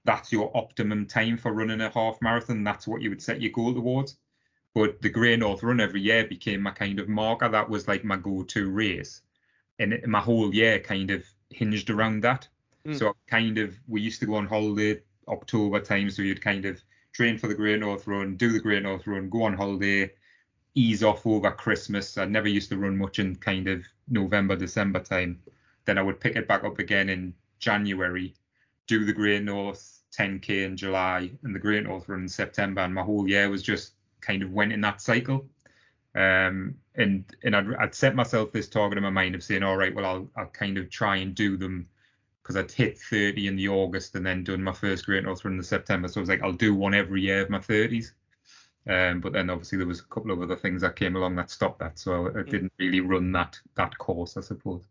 that's your optimum time for running a half marathon. That's what you would set your goal towards. But the Great North Run every year became my kind of marker. That was like my go-to race, and it- my whole year kind of hinged around that. Mm. So kind of we used to go on holiday October time, so you'd kind of train for the Great North Run, do the Great North Run, go on holiday, ease off over Christmas. I never used to run much in kind of November, December time. Then I would pick it back up again in January, do the Great North 10k in July and the Great North Run in September, and my whole year was just kind of went in that cycle. Um, and and I'd, I'd set myself this target in my mind of saying, all right, well, I'll I'll kind of try and do them because I'd hit 30 in the August and then done my first Great North Run in September. So I was like, I'll do one every year of my 30s. Um, but then obviously there was a couple of other things that came along that stopped that, so I didn't really run that that course, I suppose.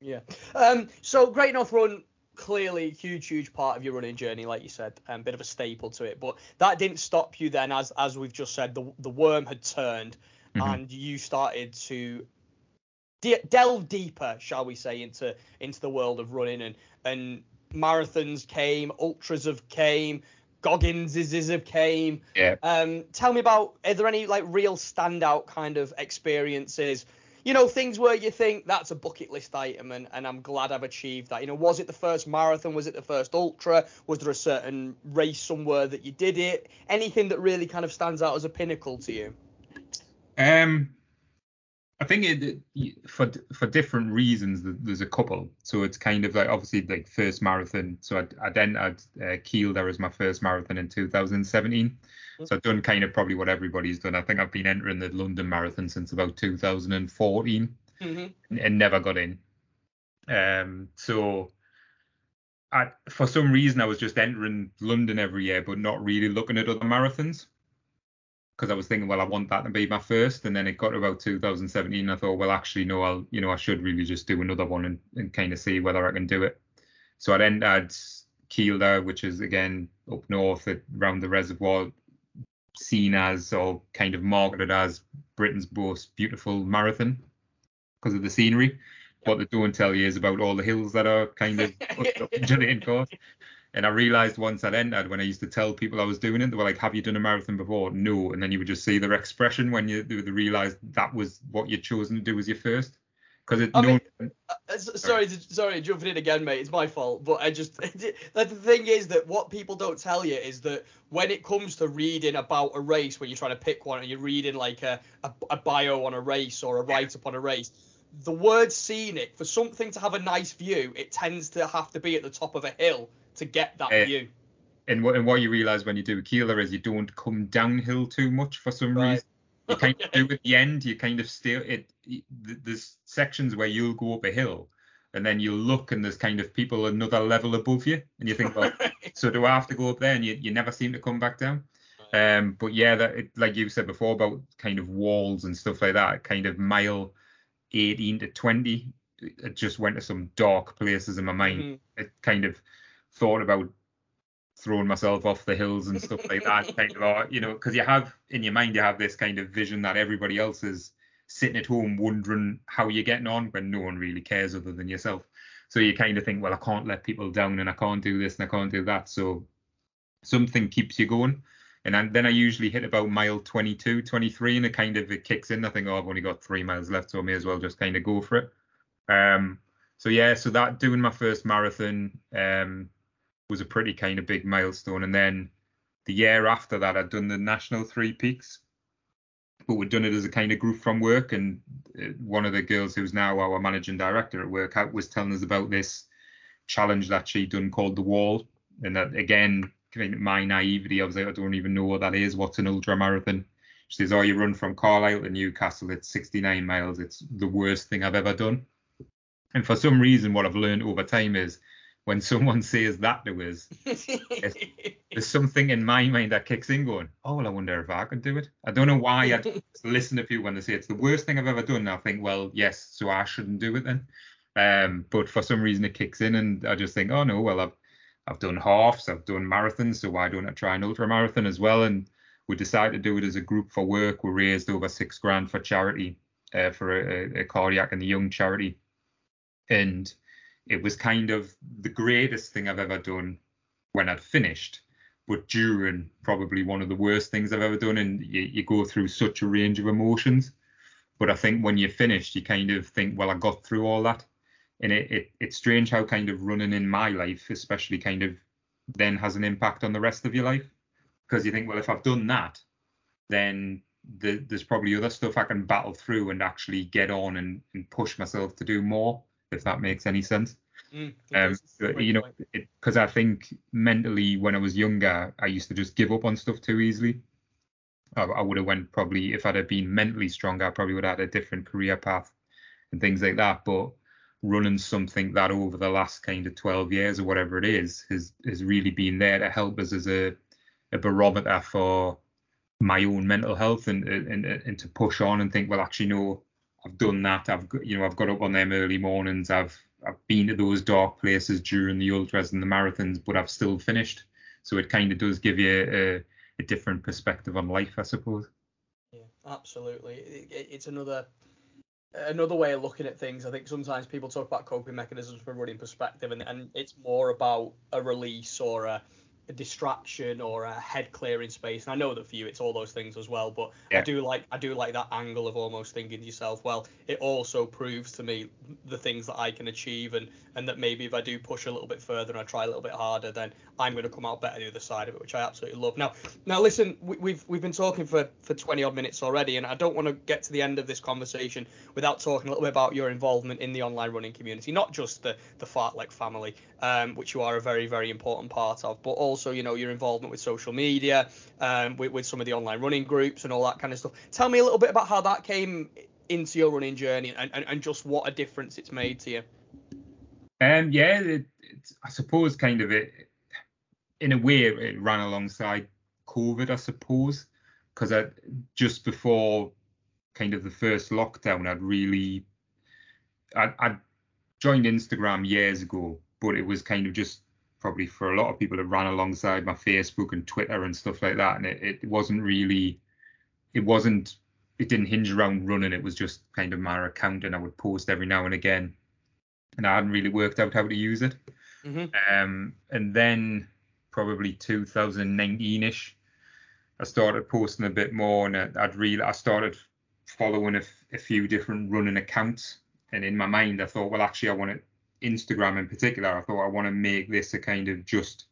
Yeah. Um, so Great North Run, clearly huge, huge part of your running journey, like you said, a um, bit of a staple to it. But that didn't stop you then, as as we've just said, the the worm had turned, Mhm. and you started to de- delve deeper, shall we say, into into the world of running, and and marathons came, ultras have came. Gogginses have came. Yeah. Um, tell me about are there any like real standout kind of experiences? You know, things where you think that's a bucket list item and, and I'm glad I've achieved that. You know, was it the first marathon? Was it the first ultra? Was there a certain race somewhere that you did it? Anything that really kind of stands out as a pinnacle to you? Um, I think it for for different reasons. There's a couple. So it's kind of like obviously like first marathon. So I, I then had uh, Kielder was my first marathon in 2017. So I've done kind of probably what everybody's done. I think I've been entering the London Marathon since about 2014 Mm-hmm. and never got in. Um, so I, for some reason, I was just entering London every year, but not really looking at other marathons because I was thinking, well, I want that to be my first. And then it got to about 2017. I thought, well, actually, no, I'll, you know, I should really just do another one and, and kind of see whether I can do it. So I then had Kielder, which is again up north at, around the reservoir, seen as or kind of marketed as Britain's most beautiful marathon because of the scenery. What they don't tell you is about all the hills that are kind of *laughs* up, up *laughs* Julian course. And I realized once I'd entered, when I used to tell people I was doing it, they were like, "Have you done a marathon before?" No, and then you would just see their expression when you they realized that was what you'd chosen to do as your first. Because it I no, mean, Uh, s- sorry, to- sorry, jumping in again, mate. It's my fault, but I just *laughs* the thing is that what people don't tell you is that when it comes to reading about a race, when you're trying to pick one and you're reading like a, a, a bio on a race or a write up on a race, the word scenic for something to have a nice view, it tends to have to be at the top of a hill to get that Eh, view. and what and what you realize when you do a Kielder is you don't come downhill too much for some Right. reason. You kind of *laughs* do at the end. You kind of still it. th- There's sections where you'll go up a hill, and then you look and there's kind of people another level above you, and you think, well, *laughs* so do I have to go up there? And you, you never seem to come back down. Um, but yeah, that it, like you said before about kind of walls and stuff like that, kind of mile 18 to 20, it just went to some dark places in my mind. Mhm. It kind of thought about throwing myself off the hills and stuff like that, kind of, or, you know, because you have in your mind you have this kind of vision that everybody else is sitting at home wondering how you're getting on when no one really cares other than yourself. So you kind of think, well, I can't let people down and I can't do this and I can't do that. So something keeps you going. And then- then I usually hit about mile 22, 23, and it kind of it kicks in. I think, oh, I've only got three miles left, so I may as well just kind of go for it. Um, so yeah, so that doing my first marathon um, was a pretty kind of big milestone. And then the year after that, I'd done the national three peaks, but we'd done it as a kind of group from work. And uh, one of the girls who's now our managing director at Workout was telling us about this challenge that she'd done called the Wall. And that again, my naivety, I was like, I don't even know what that is. What's an ultra marathon? She says, Oh, you run from Carlisle to Newcastle. It's 69 miles. It's the worst thing I've ever done. And for some reason, what I've learned over time is when someone says that to us, there's something in my mind that kicks in going, oh, well, I wonder if I could do it. I don't know why I *laughs* listen to people when they say it's the worst thing I've ever done. And I think, well, yes, so I shouldn't do it then. Um, but for some reason it kicks in and I just think, oh no, well, I've I've done halves, I've done marathons, so why don't I try an ultra marathon as well? And we decided to do it as a group for work. We raised over six grand for charity, uh, for a, a cardiac and the young charity. And it was kind of the greatest thing I've ever done when I'd finished, but during probably one of the worst things I've ever done. And you, you go through such a range of emotions. But I think when you're finished, you kind of think, well, I got through all that. And it, it it's strange how kind of running in my life, especially kind of then has an impact on the rest of your life. Because you think, well, if I've done that, then the, there's probably other stuff I can battle through and actually get on and, and push myself to do more, if that makes any sense. Mm, Um, you know, because I think mentally when I was younger, I used to just give up on stuff too easily. I, I would have went probably if I'd have been mentally stronger, I probably would have had a different career path and things like that. But running something that over the last kind of 12 years or whatever it is has has really been there to help us as a, a barometer for my own mental health and, and and to push on and think well actually no I've done that I've you know I've got up on them early mornings I've I've been to those dark places during the ultras and the marathons but I've still finished so it kind of does give you a, a different perspective on life I suppose Yeah, absolutely. It, it- it's another another way of looking at things. I think sometimes people talk about coping mechanisms from a running perspective, and, and it's more about a release or a a distraction or a head clearing space. And I know that for you it's all those things as well, but I do like I do like that angle of almost thinking to yourself, well, it also proves to me the things that I can achieve and and that maybe if I do push a little bit further and I try a little bit harder, then I'm going to come out better the other side of it, which I absolutely love. Now, now listen, we, we've we've been talking for for 20 odd minutes already, and I don't want to get to the end of this conversation without talking a little bit about your involvement in the online running community, not just the the Fartlek family, um, which you are a very very important part of, but also you know your involvement with social media, um, with, with some of the online running groups and all that kind of stuff. Tell me a little bit about how that came into your running journey and, and, and just what a difference it's made to you. Um, yeah, it, I suppose kind of it, in a way, it ran alongside COVID, I suppose, because just before kind of the first lockdown, I'd really, I I joined Instagram years ago, but it was kind of just probably for a lot of people that ran alongside my Facebook and Twitter and stuff like that, and it, it wasn't really, it wasn't, it didn't hinge around running. It was just kind of my account, and I would post every now and again and I hadn't really worked out how to use it. Mhm. Um, and then probably 2019ish, I started posting a bit more, and I'd really I started following a, f- a few different running accounts. And in my mind, I thought, well, actually, I want to Instagram in particular. I thought I want to make this a kind of just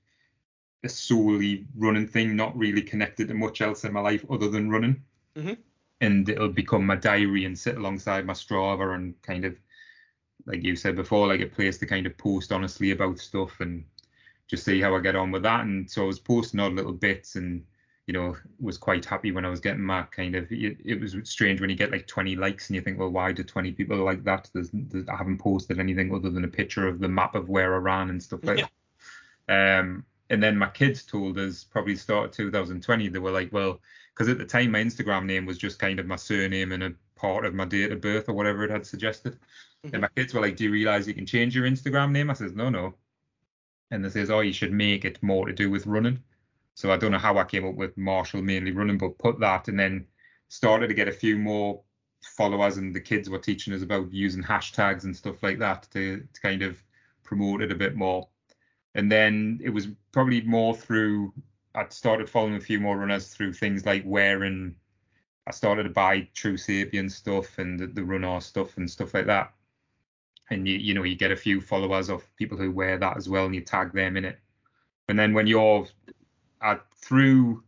a solely running thing, not really connected to much else in my life other than running. Mhm. And it'll become my diary and sit alongside my Strava and kind of like you said before, like a place to kind of post honestly about stuff and just see how I get on with that. And so I was posting odd little bits and, you know, was quite happy when I was getting my kind of, it, it was strange when you get like 20 likes and you think, well, why do 20 people like that? There's, there's, I haven't posted anything other than a picture of the map of where I ran and stuff like that. Um, and then my kids told us probably start of 2020, they were like, well, because at the time my Instagram name was just kind of my surname and a part of my date of birth or whatever it had suggested. And my kids were like, "Do you realize you can change your Instagram name?" I says, "No, no." And they says, "Oh, you should make it more to do with running." So I don't know how I came up with Marshall mainly running, but put that and then started to get a few more followers, and the kids were teaching us about using hashtags and stuff like that to, to kind of promote it a bit more. And then it was probably more through I'd started following a few more runners through things like wearing. I started to buy True Sapien stuff and the, the Runner stuff and stuff like that and you you know you get a few followers of people who wear that as well and you tag them in it and then when you're uh, through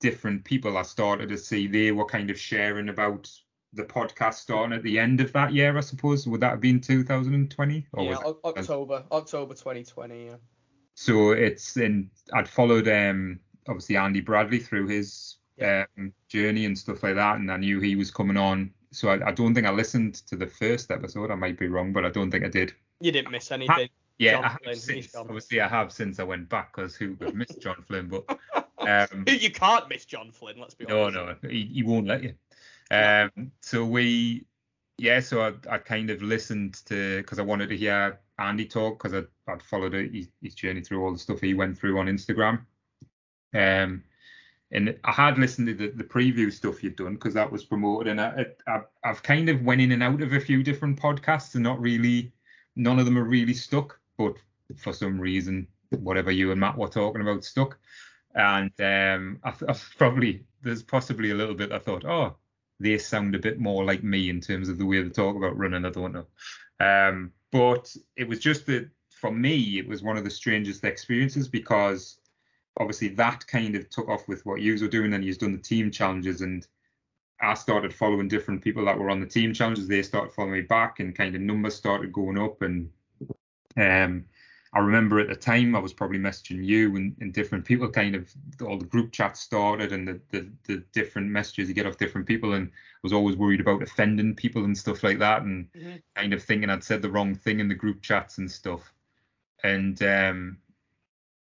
different people i started to see they were kind of sharing about the podcast starting at the end of that year i suppose would that have been 2020 or yeah, was it- O- October, October 2020. Yeah. so it's in i'd followed um obviously andy bradley through his Yeah. um, journey and stuff like that and i knew he was coming on so I, I don't think i listened to the first episode i might be wrong but i don't think i did You didn't miss anything. Yeah, I have since, obviously I have since I went back because who could miss John Flynn? But *laughs* um, *laughs* you can't miss John Flynn. Let's be no, honest. no, he, he won't let you. Um, so we, yeah, so I, I kind of listened to because I wanted to hear Andy talk because I I'd followed his, his journey through all the stuff he went through on Instagram. Um, and I had listened to the, the preview stuff you'd done because that was promoted, and I, I I've kind of went in and out of a few different podcasts and not really, none of them are really stuck, but for some reason, whatever you and Matt were talking about stuck, and um, I, I probably there's possibly a little bit I thought, oh, they sound a bit more like me in terms of the way they talk about running. I don't know, um, but it was just that for me, it was one of the strangest experiences because obviously that kind of took off with what you were doing and you've done the team challenges and I started following different people that were on the team challenges. They started following me back and kind of numbers started going up. And um, I remember at the time I was probably messaging you and, and different people kind of all the group chats started and the, the, the different messages you get off different people. And I was always worried about offending people and stuff like that and Mhm. kind of thinking I'd said the wrong thing in the group chats and stuff. And um,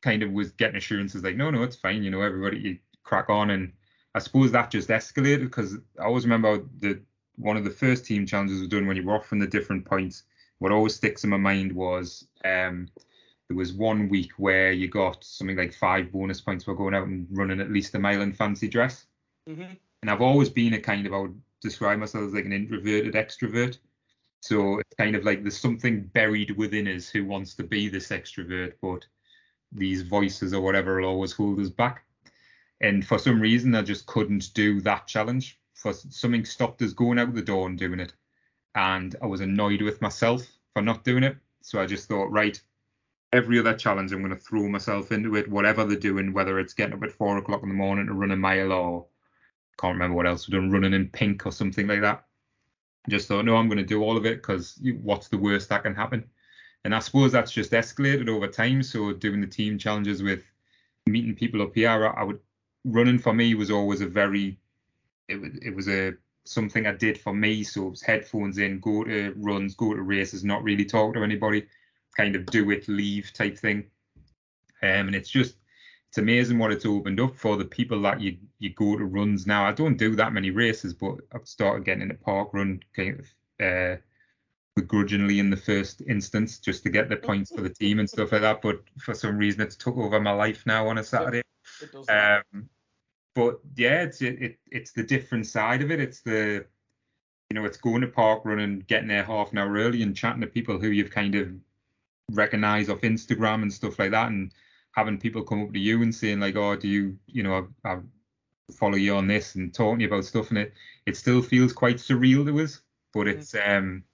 kind of was getting assurances like, no, no, it's fine. You know, everybody you crack on. And I suppose that just escalated because I always remember the one of the first team challenges was done when you were off from the different points. What always sticks in my mind was um, there was one week where you got something like five bonus points for going out and running at least a mile in fancy dress. Mhm. And I've always been a kind of, I would describe myself as like an introverted extrovert. So it's kind of like there's something buried within us who wants to be this extrovert, but these voices or whatever will always hold us back. And for some reason, I just couldn't do that challenge. For something stopped us going out the door and doing it, and I was annoyed with myself for not doing it. So I just thought, right, every other challenge, I'm going to throw myself into it, whatever they're doing, whether it's getting up at four o'clock in the morning to run a mile or can't remember what else we're doing, running in pink or something like that. Just thought, no, I'm going to do all of it because what's the worst that can happen? And I suppose that's just escalated over time. So doing the team challenges with meeting people up here, I would running for me was always a very it was it was a something I did for me. So it was headphones in, go to runs, go to races, not really talk to anybody, kind of do it, leave type thing. Um, and it's just it's amazing what it's opened up for the people that you you go to runs now. I don't do that many races, but I've started getting into park run kind of uh, begrudgingly in the first instance just to get the points for the team and stuff like that. But for some reason, it's took over my life now on a Saturday. Um, but yeah, it's it, it it's the different side of it. It's the you know, it's going to park run and getting there half an hour early and chatting to people who you've kind of recognized off Instagram and stuff like that, and having people come up to you and saying like, oh, do you, you know, I, I follow you on this and talking to you about stuff, and it it still feels quite surreal to us. But mm. it's um,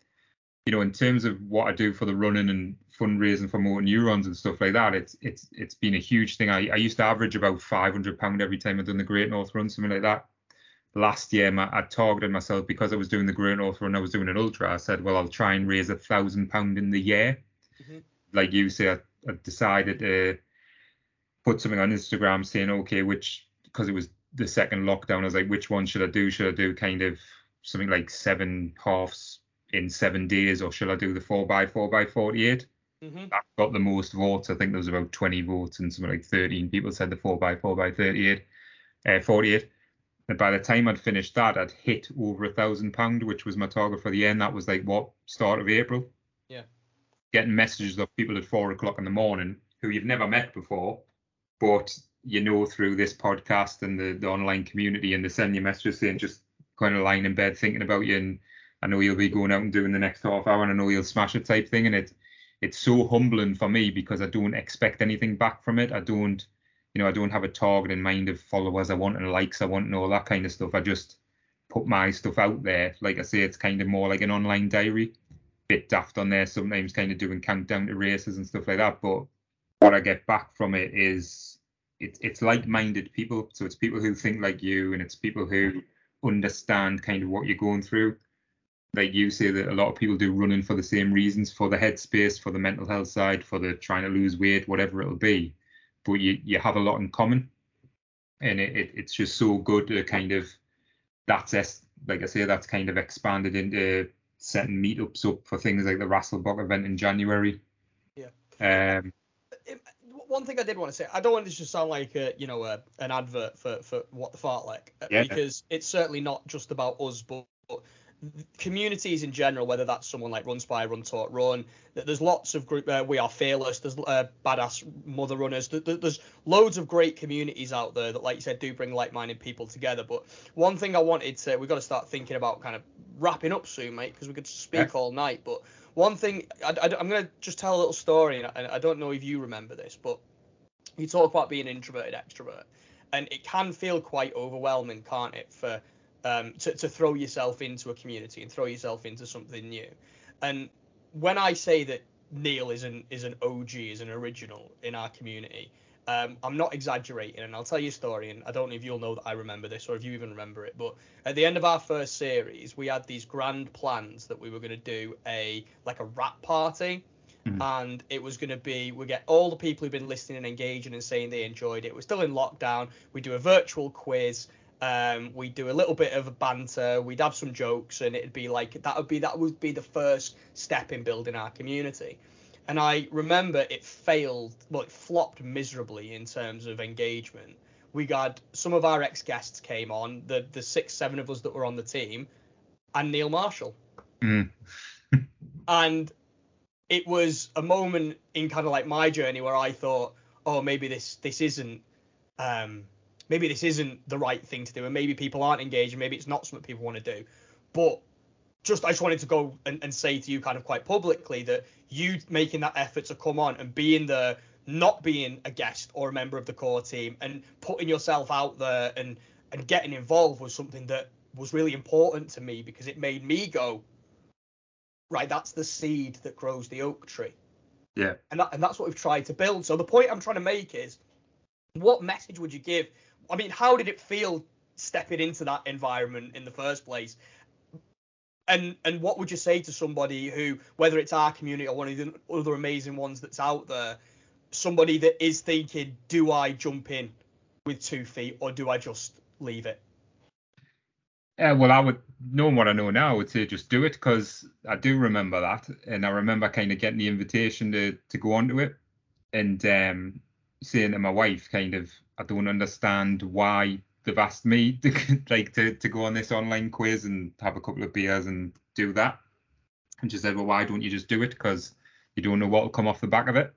you know, in terms of what I do for the running and fundraising for motor neurons and stuff like that, it's it's it's been a huge thing. I, I used to average about 500 pound every time I'd done the Great North Run, something like that. Last year, my, I targeted myself because I was doing the Great North Run. I was doing an ultra. I said, well, I'll try and raise a thousand pound in the year. Mm-hmm. Like you say, I, I decided to put something on Instagram saying, okay, which because it was the second lockdown, I was like, which one should I do? Should I do kind of something like seven halves in seven days, or should I do the four by four by 48? Mm-hmm. That got the most votes. I think there was about 20 votes, and something like 13 people said the four by four by 38, uh, 48. And by the time I'd finished that, I'd hit over a thousand pound, which was my target for the end. That was like what start of April. Yeah. Getting messages of people at four o'clock in the morning who you've never met before but you know through this podcast and the, the online community and they send you messages saying just kind of lying in bed thinking about you and I know you'll be going out and doing the next half hour and I know you'll smash it type thing and it it's so humbling for me because I don't expect anything back from it. I don't you know I don't have a target in mind of followers I want and likes I want and all that kind of stuff. I just put my stuff out there. Like I say, it's kind of more like an online diary. Bit daft on there sometimes, kind of doing countdown to races and stuff like that. But what I get back from it is it, it's like-minded people. So it's people who think like you, and it's people who understand kind of what you're going through. Like you say that a lot of people do running for the same reasons, for the headspace, for the mental health side, for the trying to lose weight, whatever it'll be. But you you have a lot in common, and it, it it's just so good to kind of that's like I say that's kind of expanded into setting meetups up for things like the Rasselbock event in January. Yeah. Um, one thing I did want to say, I don't want this to sound like a, you know a, an advert for, for what the Fartlek, yeah. because it's certainly not just about us, but, but communities in general, whether that's someone like Run Spy, Run Talk Run, there's lots of group. Uh, we are fearless. There's uh, badass mother runners. There's loads of great communities out there that, like you said, do bring like-minded people together. But one thing I wanted to, we've got to start thinking about kind of wrapping up soon, mate, because we could speak yeah. all night. But one thing, I, am going to just tell a little story, and I, I don't know if you remember this, but you talk about being introverted extrovert, and it can feel quite overwhelming, can't it, for um, to, to throw yourself into a community and throw yourself into something new. And when I say that Neil is an is an OG, is an original in our community, um, I'm not exaggerating, and I'll tell you a story, and I don't know if you'll know that I remember this or if you even remember it, but at the end of our first series, we had these grand plans that we were going to do a like a rap party, mm-hmm. and it was going to be we get all the people who've been listening and engaging and saying they enjoyed it. We're still in lockdown. We do a virtual quiz. Um, we do a little bit of a banter. We'd have some jokes, and it'd be like that would be that would be the first step in building our community and I remember it failed, well, it flopped miserably in terms of engagement. We got some of our ex guests came on, the the six, seven of us that were on the team, and Neil Marshall. Mm. *laughs* and it was a moment in kind of like my journey where I thought, oh, maybe this this isn't um, maybe this isn't the right thing to do, and maybe people aren't engaged, and maybe it's not something people want to do. But just I just wanted to go and, and say to you kind of quite publicly that you making that effort to come on and being there, not being a guest or a member of the core team and putting yourself out there and and getting involved was something that was really important to me because it made me go right that's the seed that grows the oak tree Yeah. and that, and that's what we've tried to build so the point i'm trying to make is what message would you give i mean how did it feel stepping into that environment in the first place? And and what would you say to somebody who whether it's our community or one of the other amazing ones that's out there somebody that is thinking do i jump in with two feet or do i just leave it? Yeah, well, I would, knowing what I know now, I would say just do it because I do remember that, and I remember kind of getting the invitation to to go onto it, and um, saying to my wife, kind of, I don't understand why they've asked me *laughs* to like to to go on this online quiz and have a couple of beers and do that, and she said, well, why don't you just do it? Because you don't know what will come off the back of it.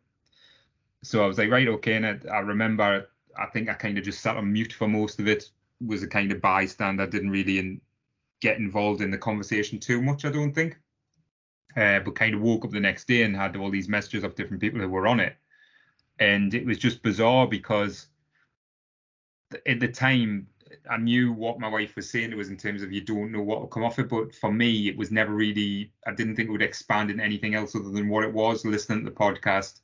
So I was like, right, okay, and I, I remember, I think I kind of just sat on mute for most of it was a kind of bystander, didn't really in, get involved in the conversation too much, I don't think. Uh, but kind of woke up the next day and had all these messages of different people who were on it. And it was just bizarre because at the time, I knew what my wife was saying to us in terms of you don't know what will come off it. But for me, it was never really, I didn't think it would expand in anything else other than what it was listening to the podcast,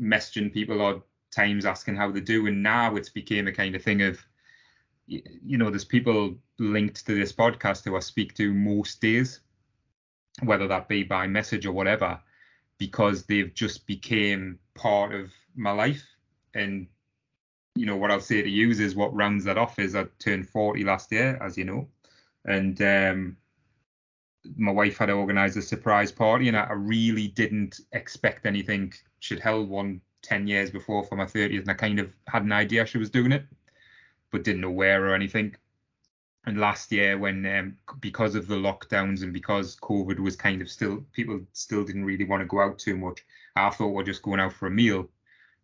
messaging people odd times asking how they do. And now it's became a kind of thing of, you know, there's people linked to this podcast who I speak to most days, whether that be by message or whatever, because they've just became part of my life. And you know what I'll say to you is what rounds that off is I turned 40 last year, as you know, and um, my wife had organised a surprise party, and I, really didn't expect anything. She'd held one 10 years before for my 30th, and I kind of had an idea she was doing it, but didn't know where or anything. And last year, when um, because of the lockdowns and because COVID was kind of still, people still didn't really want to go out too much. I thought we're just going out for a meal.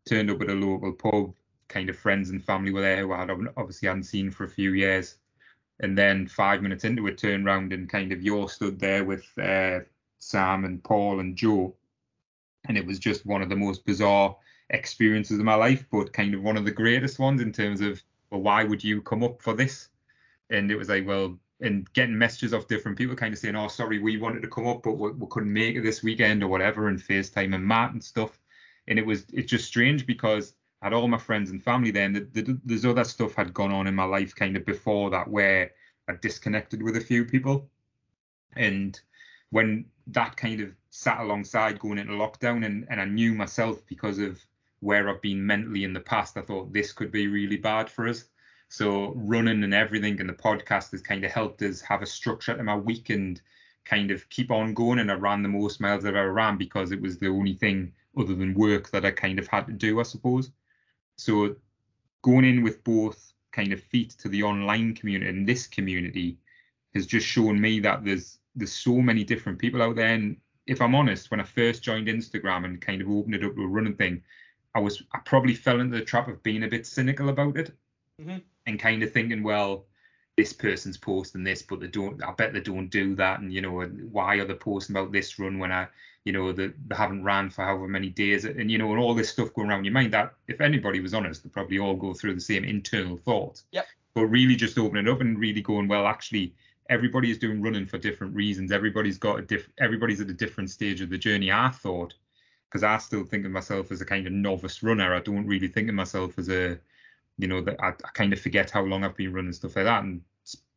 Turned up at a local pub, kind of friends and family were there who I had obviously hadn't seen for a few years. And then five minutes into it, turned round and kind of you're stood there with uh, Sam and Paul and Joe, and it was just one of the most bizarre experiences of my life, but kind of one of the greatest ones in terms of well, why would you come up for this? And it was like, well, and getting messages off different people kind of saying, oh, sorry, we wanted to come up, but we, we couldn't make it this weekend or whatever, and FaceTime and Matt and stuff. And it was, it's just strange because I had all my friends and family there, and the, the, there's other stuff had gone on in my life kind of before that where I disconnected with a few people. And when that kind of sat alongside going into lockdown, and, and I knew myself because of where I've been mentally in the past, I thought this could be really bad for us. So running and everything and the podcast has kind of helped us have a structure to my week and kind of keep on going. And I ran the most miles that ever ran because it was the only thing other than work that I kind of had to do, I suppose. So going in with both kind of feet to the online community and this community has just shown me that there's there's so many different people out there. And if I'm honest, when I first joined Instagram and kind of opened it up to a running thing, I was I probably fell into the trap of being a bit cynical about it Mhm. and kind of thinking, well, this person's posting this, but they don't. I bet they don't do that. And you know, why are they posting about this run when I, you know, they, they haven't ran for however many days, and you know, and all this stuff going around your mind. That if anybody was honest, they probably all go through the same internal thoughts. Yep. But really, just opening it up and really going, well, actually, everybody is doing running for different reasons. Everybody's got a diff. Everybody's at a different stage of the journey. I thought, because I still think of myself as a kind of novice runner. I don't really think of myself as a you know that I, I kind of forget how long I've been running stuff like that. And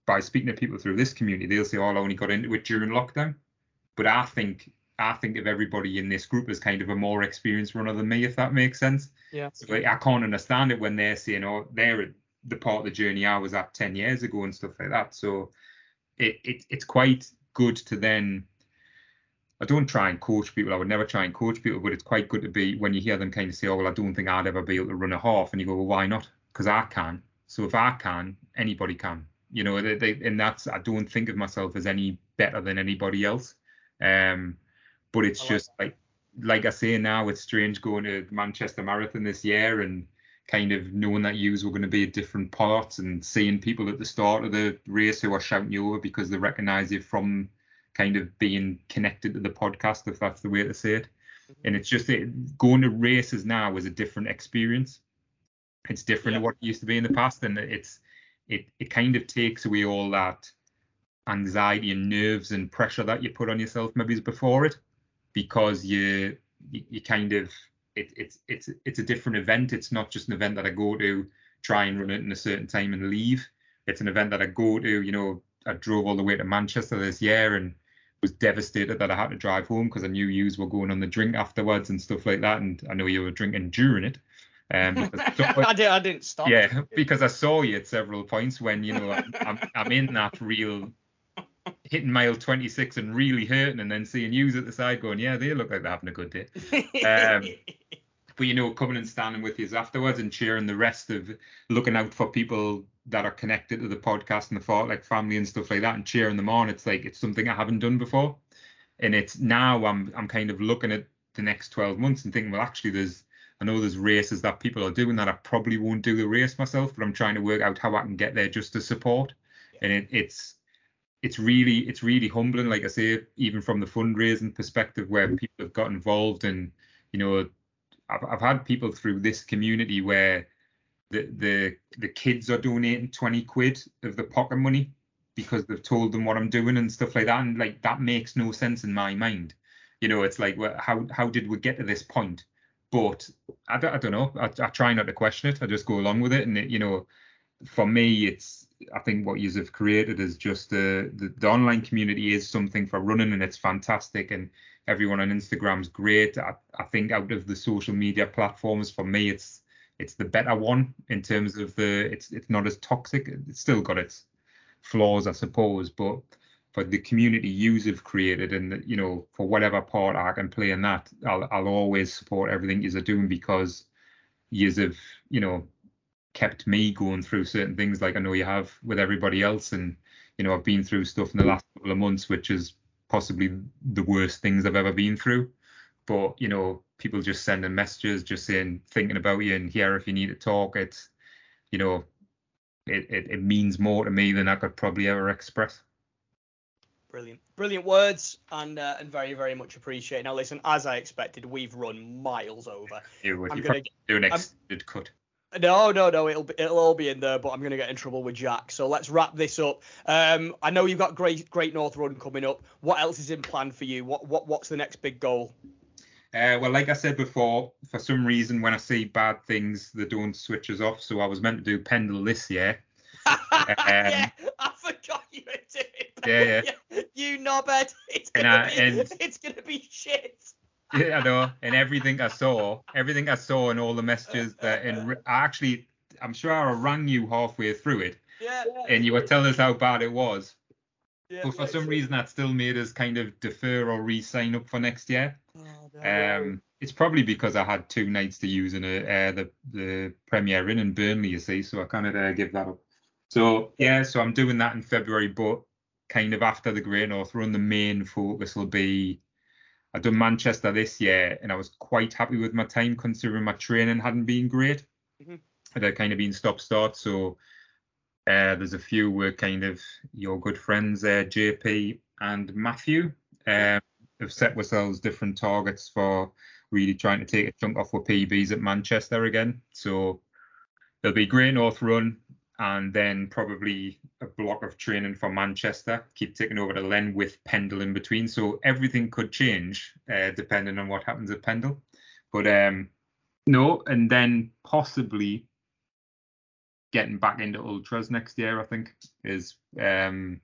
by speaking to people through this community, they'll say, "Oh, I only got into it during lockdown." But I think I think of everybody in this group as kind of a more experienced runner than me, if that makes sense. Yeah. So like, I can't understand it when they're saying, "Oh, they're at the part of the journey I was at ten years ago" and stuff like that. So it, it it's quite good to then. I don't try and coach people. I would never try and coach people, but it's quite good to be when you hear them kind of say, "Oh, well, I don't think I'd ever be able to run a half," and you go, "Well, why not?" Because I can. So if I can, anybody can. You know, they, they, and that's I don't think of myself as any better than anybody else. Um, but it's like just like like I say now, it's strange going to Manchester Marathon this year and kind of knowing that yous were going to be at different parts and seeing people at the start of the race who are shouting you over because they recognise you from kind of being connected to the podcast, if that's the way to say it. and it's just it, going to races now is a different experience. It's different Yeah. to what it used to be in the past, and it's it it kind of takes away all that anxiety and nerves and pressure that you put on yourself maybe before it, because you you, you kind of it, it's it's it's a different event. It's not just an event that I go to try and run it in a certain time and leave. It's an event that I go to. You know, I drove all the way to Manchester this year and was devastated that I had to drive home because I knew yous were going on the drink afterwards and stuff like that. And I know you were drinking during it. Um, *laughs* I, did, I didn't stop. yeah, *laughs* because I saw you at several points when you know I'm, I'm, in that real hitting mile 26 and really hurting, and then seeing yous at the side going, yeah, they look like they're having a good day. Um, *laughs* But you know, coming and standing with you afterwards and cheering the rest of looking out for people that are connected to the podcast and the Fartlek family and stuff like that and cheering them on. It's like it's something I haven't done before. And it's now I'm I'm kind of looking at the next 12 months and thinking, well, actually there's I know there's races that people are doing that I probably won't do the race myself, but I'm trying to work out how I can get there just to support. And it, it's it's really it's really humbling, like I say, even from the fundraising perspective, where mm-hmm. people have got involved and you know, I've I've had people through this community where the the the kids are donating 20 quid of the pocket money because they've told them what I'm doing and stuff like that, and like that makes no sense in my mind. You know, it's like, well, how how did we get to this point? But I don't, I don't know. I, I try not to question it. I just go along with it, and it, you know, for me, it's I think what you have created is just the, the the online community is something for running, and it's fantastic, and everyone on Instagram's great. I, I think out of the social media platforms, for me, it's it's the better one in terms of the it's it's not as toxic. It's still got its flaws, I suppose, but for the community yous have created, and you know, for whatever part I can play in that, I'll I'll always support everything yous are doing because yous have you know kept me going through certain things like I know you have with everybody else, and you know I've been through stuff in the last couple of months, which is possibly the worst things I've ever been through. But you know, people just sending messages, just saying thinking about you and here if you need to talk. It's you know, it, it, it means more to me than I could probably ever express. Brilliant, brilliant words, and uh, and very very much appreciated. Now listen, as I expected, we've run miles over. *laughs* You would I'm you gonna do an I'm- extended cut. No, no, no. It'll be, it'll all be in there, but I'm gonna get in trouble with Jack. So let's wrap this up. Um, I know you've got Great Great North Run coming up. What else is in plan for you? What what what's the next big goal? Uh, well, like I said before, for some reason when I see bad things, the don't switch off. So I was meant to do Pendle this year. Yeah, I forgot you were doing. Yeah, yeah. *laughs* You knobhead. It's gonna I- be and- it's gonna be shit. Yeah, I know. And everything I saw, everything I saw, and all the messages that, and I actually, I'm sure I rang you halfway through it, Yeah. and you were telling us how bad it was. yeah But for some reason, that still made us kind of defer or re-sign up for next year. Oh. Um, it's probably because I had two nights to use in a, uh, the the Premier Inn in Burnley, you see, so I kind of uh, give that up. So yeah, so I'm doing that in February, but kind of after the Great North Run, the main focus will be. I've done Manchester this year, and I was quite happy with my time considering my training hadn't been great. Mhm. It had kind of been stop start, so uh, there's a few were kind of your good friends, uh, JP and Matthew, um, have set ourselves different targets for really trying to take a chunk off with PBs at Manchester again. So there'll be Great North Run and then probably a block of training for Manchester. Keep taking over to Len with Pendle in between. So everything could change uh, depending on what happens at Pendle. But um, no, and then possibly getting back into ultras next year. I think is um,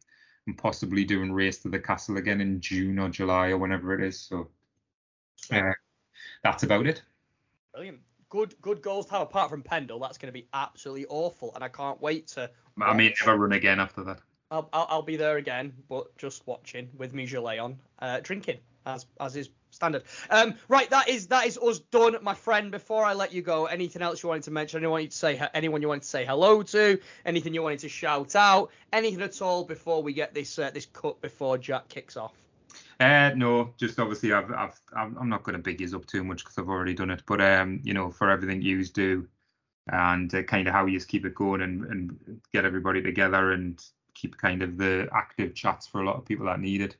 and possibly doing race to the castle again in June or July or whenever it is. So uh, that's about it. Brilliant. Good good goals to have apart from Pendle. That's going to be absolutely awful, and I can't wait to. I may never run again after that. I'll, I'll, I'll be there again, but just watching with me Gillet on, uh, drinking as as is standard. Um, right, that is that is us done, my friend. Before I let you go, anything else you wanted to mention? Anyone you to say anyone you wanted to say hello to? Anything you wanted to shout out? Anything at all before we get this uh, this cut before Jack kicks off? Uh, no, just obviously I've, I've I'm not going to big up too much because I've already done it. But um, you know, for everything yous do, and uh, kind of how you keep it going and and get everybody together and keep kind of the active chats for a lot of people that need it.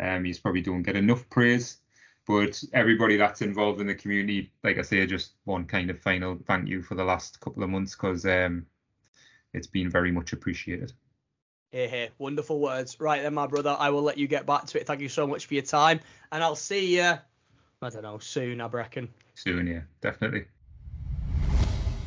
Um, you probably don't get enough praise. But everybody that's involved in the community, like I say, just one kind of final thank you for the last couple of months because um, it's been very much appreciated. Here, here. Wonderful words. Right then, my brother, I will let you get back to it. Thank you so much for your time. And I'll see you, I don't know, soon, I reckon. Soon, yeah, definitely.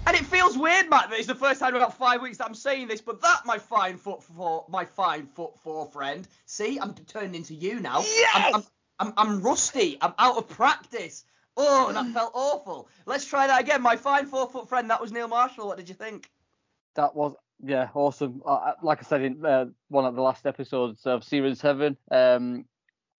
And it feels weird, Matt, that it's the first time in about five weeks that I'm saying this, but that, my fine foot four, my fine foot four friend. See, I'm turning into you now. Yes! I'm, I'm, I'm, I'm rusty. I'm out of practice. Oh, that mm. felt awful. Let's try that again. My fine four foot friend. That was Neil Marshall. What did you think? That was yeah awesome. Uh, like I said in uh, one of the last episodes of Series Seven, um,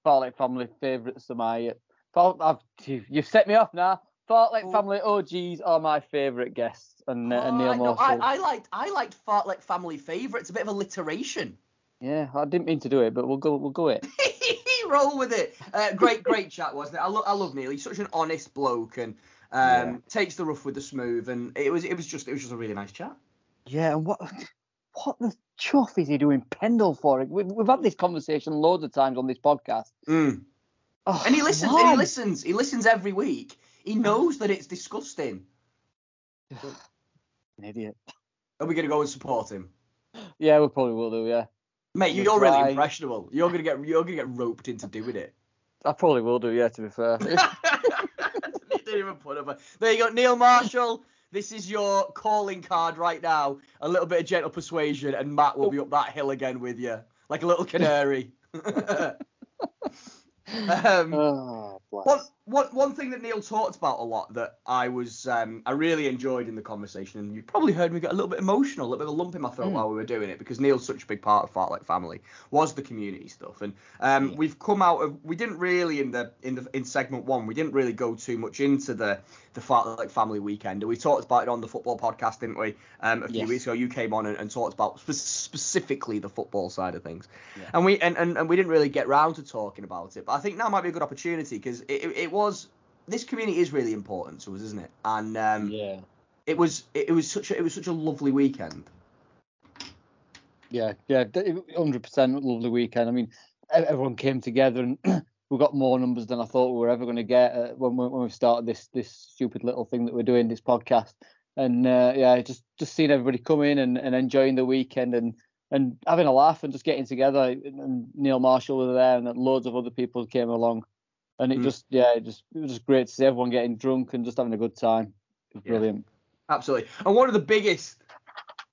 Fartlek family favourites are my. Fart, I've, you've set me off now. Fartlek Oh. family OGs are my favourite guests, and, uh, and Oh, Neil I, know, Marshall. I, I liked I liked Fartlek family favourites. A bit of alliteration. Yeah, I didn't mean to do it, but we'll go. We'll go it. *laughs* Roll with it. Uh, great, great chat, wasn't it? I, lo- I love Neil. He's such an honest bloke and um, Yeah. takes the rough with the smooth. And it was, it was just, it was just a really nice chat. Yeah, and what *sighs* what the chuff is he doing Pendle for? We've, we've had this conversation loads of times on this podcast. Mm. Oh, And he listens. And he listens. He listens every week. He knows that it's disgusting. *sighs* An idiot. Are we gonna go and support him, Yeah, we probably will do. Yeah, mate? We'll You're really try. impressionable. You're gonna get, you're gonna get roped into doing it. I probably will do. Yeah, to be fair. *laughs* Didn't even put up a- There you go, Neil Marshall. This is your calling card right now. A little bit of gentle persuasion, and Matt will be up that hill again with you, like a little canary. *laughs* *laughs* um, oh, bless. one, one, one thing that Neil talked about a lot that I was um, I really enjoyed in the conversation, and you probably heard me get a little bit emotional, a little bit of a lump in my throat Mm. while we were doing it because Neil's such a big part of Fartlek family was the community stuff, and um, we've come out of we didn't really in the in the in segment one we didn't really go too much into the the Fartlek family weekend. We talked about it on the football podcast, didn't we? Um, a few Yes. weeks ago, you came on and, and talked about spe- specifically the football side of things, Yeah. and we and, and, and we didn't really get round to talking about it. But I think now might be a good opportunity because it, it, it was this community is really important to us, isn't it? And um, yeah, it was it, it was such a, it was such a lovely weekend. yeah, yeah. Hundred percent lovely weekend. I mean, everyone came together and *clears throat* we got more numbers than I thought we were ever going to get uh, when we, when we started this this stupid little thing that we're doing, this podcast. And uh, yeah, just just seeing everybody come in and, and enjoying the weekend and and having a laugh and just getting together. And Neil Marshall was there, and loads of other people came along. And it Mm. just yeah, it just it was just great to see everyone getting drunk and just having a good time. It was Yeah. brilliant. Absolutely. And one of the biggest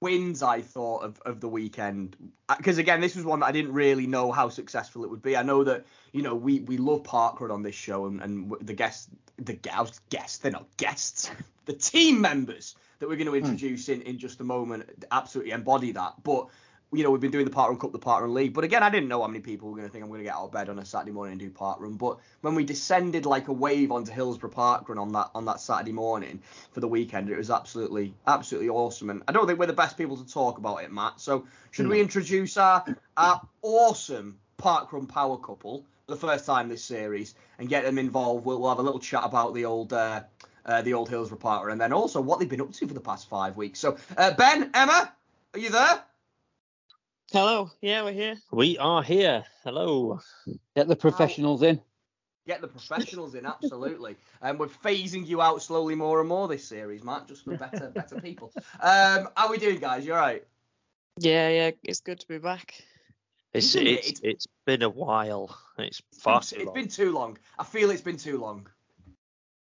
wins I thought of, of the weekend, because again, this was one that I didn't really know how successful it would be. I know that you know we we love parkrun on this show, and, and the guests, the guests, guests, they're not guests, *laughs* the team members that we're going to introduce in in just a moment absolutely embody that. But you know, we've been doing the Parkrun Cup, the Parkrun League. But again, I didn't know how many people were going to think I'm going to get out of bed on a Saturday morning and do Parkrun. But when we descended like a wave onto Hillsborough Parkrun on that on that Saturday morning for the weekend, it was absolutely absolutely awesome. And I don't think we're the best people to talk about it, Matt. So should we introduce our our awesome Parkrun power couple for the first time this series and get them involved? We'll, we'll have a little chat about the old. Uh, uh, the old Hillsborough Parkrun, and then also what they've been up to for the past five weeks. So, uh, Ben, Emma, are you there? Hello. Yeah, we're here. We are here. Hello. Get the professionals in. Get the professionals in, absolutely. And *laughs* we're phasing you out slowly more and more this series, Matt, just for better better people. Um, how we doing, guys? You all right? Yeah, yeah. It's good to be back. It's Isn't it? it's It's- it's been a while. It's far It's too it's long. been too long. I feel it's been too long.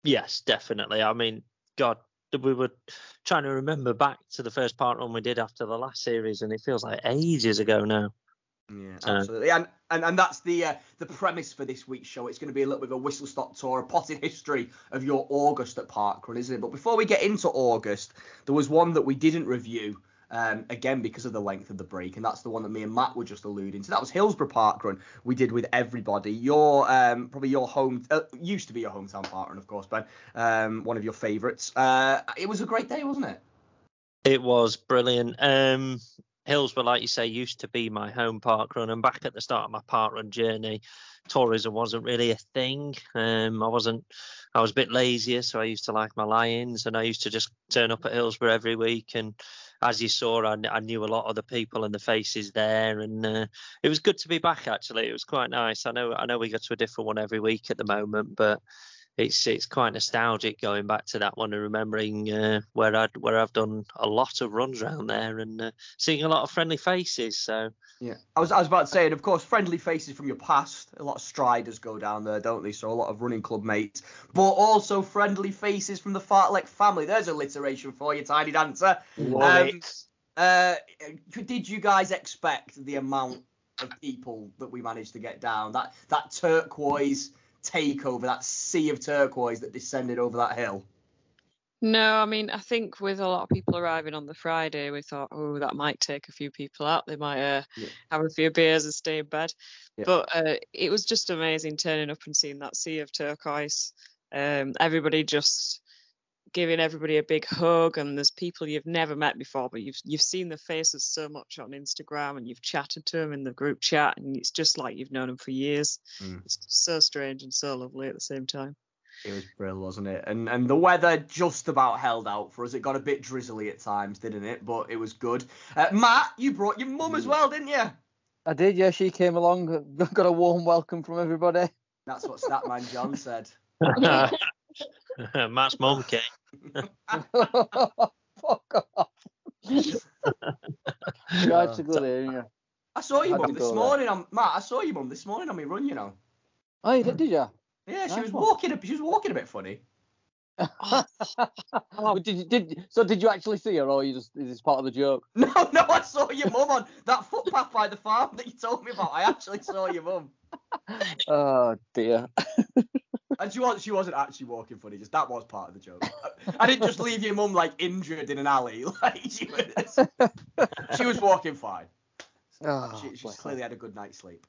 Yes, definitely. I mean, God, we were trying to remember back to the first part one we did after the last series, and it feels like ages ago now. Yeah, Uh, absolutely. And, and and that's the uh, the premise for this week's show. It's going to be a little bit of a whistle stop tour, a potted history of your August at Parkrun, isn't it? But before we get into August, there was one that we didn't review. Um, again, because of the length of the break, and that's the one that me and Matt were just alluding to. That was Hillsborough Park Run We did with everybody. Your um, probably your home uh, used to be your hometown park run, of course, Ben. Um, one of your favourites. Uh, it was a great day, wasn't it? It was brilliant. Um, Hillsborough, like you say, used to be my home park run, and back at the start of my park run journey, tourism wasn't really a thing. Um, I wasn't. I was a bit lazier, so I used to like my lions, and I used to just turn up at Hillsborough every week and as you saw, I, I knew a lot of the people and the faces there, and uh, it was good to be back. Actually, it was quite nice. I know I know we go to a different one every week at the moment, but it's it's quite nostalgic going back to that one and remembering uh, where I where I've done a lot of runs around there and uh, seeing a lot of friendly faces. So Yeah, I was I was about to say, and of course, friendly faces from your past. A lot of striders go down there, don't they? So a lot of running club mates, but also friendly faces from the Fartlek family. There's alliteration for you, Tiny Dancer. love Um. Uh, did you guys expect the amount of people that we managed to get down? That that turquoise takeover, that sea of turquoise that descended over that hill. No, I mean, I think with a lot of people arriving on the Friday, we thought, oh, that might take a few people out. They might uh, Yeah. have a few beers and stay in bed. Yeah. But uh, it was just amazing turning up and seeing that sea of turquoise. Um, everybody just giving everybody a big hug, and there's people you've never met before, but you've you've seen the faces so much on Instagram, and you've chatted to them in the group chat, and it's just like you've known them for years. Mm. It's so strange and so lovely at the same time. It was brilliant, wasn't it? And and the weather just about held out for us. It got a bit drizzly at times, didn't it? But it was good. Uh, Matt, you brought your mum as well, didn't you? I did, yeah. She came along, *laughs* got a warm welcome from everybody. That's what Statman John said. *laughs* *laughs* *laughs* Matt's mum came. *laughs* Fuck off. *laughs* Right to oh, good hearing you. I saw your How'd mum this morning. On, Matt, I saw your mum this morning on my run. You know. Oh, you did, did you? Yeah, she Nice was one. walking. A, she was walking a bit funny. Oh, did you, did so? Did you actually see her, or you just is this part of the joke? No, no, I saw your mum on that footpath by the farm that you told me about. I actually saw your mum, Oh dear. And she was she wasn't actually walking funny. Just that was part of the joke. *laughs* I, didn't just leave your mum like injured in an alley. *laughs* Like she was, she was walking fine. *laughs* Oh, she, she clearly had a good night's sleep,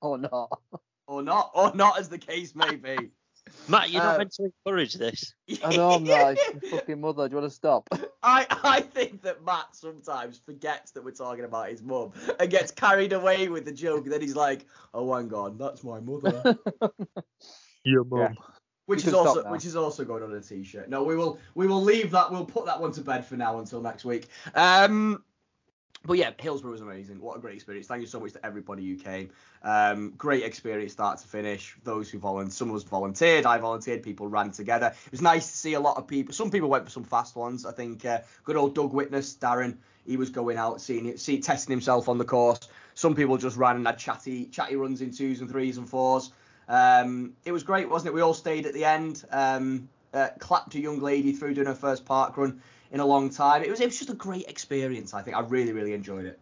or not. or not, or not, as the case may be. Matt, you're not Uh, meant to encourage this. I know I'm not. It's fucking mother. Do you want to stop? *laughs* I, I think that Matt sometimes forgets that we're talking about his mum and gets carried away with the joke. Then he's like, "Oh, hang on, that's my mother," *laughs* Your mum. which is also which is also going on a t-shirt. No, we will we will leave that. We'll put that one to bed for now until next week. Um, but yeah, Hillsborough was amazing. What a great experience. Thank you so much to everybody who came. Um, great experience start to finish. Those who volunteered, some of us volunteered, I volunteered, people ran together. It was nice to see a lot of people. Some people went for some fast ones. I think uh, good old Doug Witness, Darren, he was going out, seeing it, see, testing himself on the course. Some people just ran and had chatty, chatty runs in twos and threes and fours. Um, it was great, wasn't it? We all stayed at the end. Um, uh, clapped a young lady through doing her first park run in a long time. It was it was just a great experience. I think I really really enjoyed it.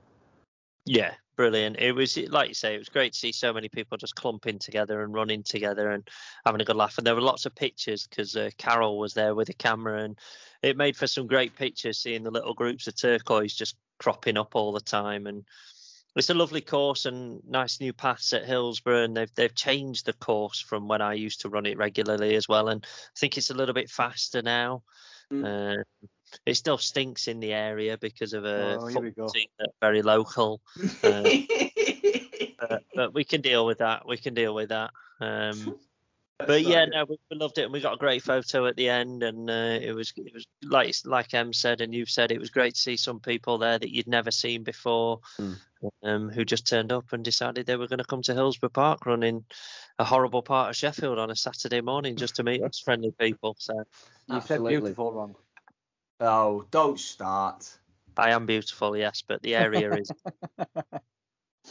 Yeah, brilliant. It was like you say, it was great to see so many people just clumping together and running together and having a good laugh. And there were lots of pictures because uh, Carol was there with a camera, and it made for some great pictures seeing the little groups of turquoise just cropping up all the time. And it's a lovely course and nice new paths at Hillsborough, and they've they've changed the course from when I used to run it regularly as well. And I think it's a little bit faster now. Mm. Uh, it still stinks in the area because of a Oh, football team that's very local *laughs* Uh, but, but we can deal with that. We can deal with that. Um, but yeah, no, we, we loved it, and we got a great photo at the end, and uh, it was it was like like Em said, and you've said, it was great to see some people there that you'd never seen before, Mm. um, who just turned up and decided they were going to come to Hillsborough Park, running a horrible part of Sheffield on a Saturday morning just to meet *laughs* us friendly people. So You said Absolutely. beautiful wrong. Oh, don't start. I am beautiful, yes, but the area is *laughs*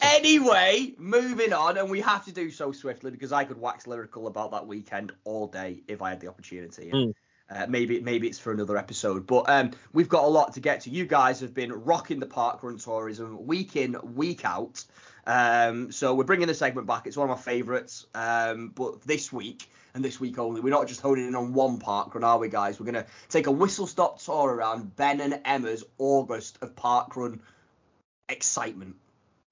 Anyway, moving on, and we have to do so swiftly because I could wax lyrical about that weekend all day if I had the opportunity. Mm. Uh, maybe maybe it's for another episode, but um, we've got a lot to get to. You guys have been rocking the parkrun tourism week in week out. Um, so we're bringing the segment back. It's one of my favourites. Um, but this week and this week only, we're not just honing in on one parkrun, are we, guys? We're gonna take a whistle stop tour around Ben and Emma's August of parkrun excitement.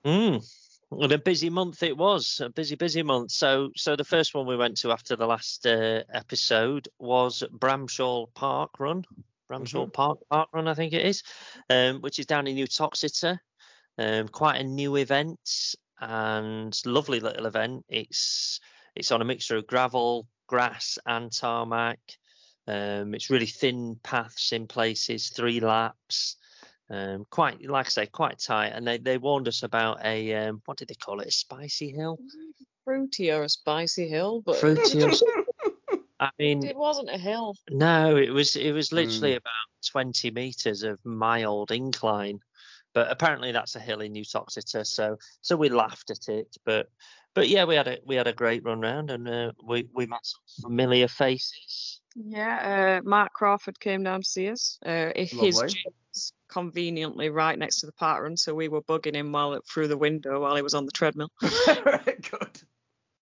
Mm. What a busy month it was. A busy, busy month. So, so the first one we went to after the last uh, episode was Bramshall Park Run. Bramshall Park Park Run, I think it is, um, which is down in Uttoxeter. Um, quite a new event and lovely little event. It's it's on a mixture of gravel, grass, and tarmac. Um, it's really thin paths in places, three laps. Um, quite, like I say, quite tight. And they, they warned us about a, um, what did they call it? A spicy hill? Fruity or a spicy hill, but Fruity or. *laughs* I mean, it wasn't a hill. no, it was it was literally about 20 meters of mild incline, but apparently that's a hill in Uttoxeter, so so we laughed at it, but but yeah, we had a we had a great run round and uh, we we met some familiar faces. Yeah, uh, Mark Crawford came down to see us. Uh, his Lovely. gym was conveniently right next to the park run, so we were bugging him while through the window while he was on the treadmill. *laughs* Good.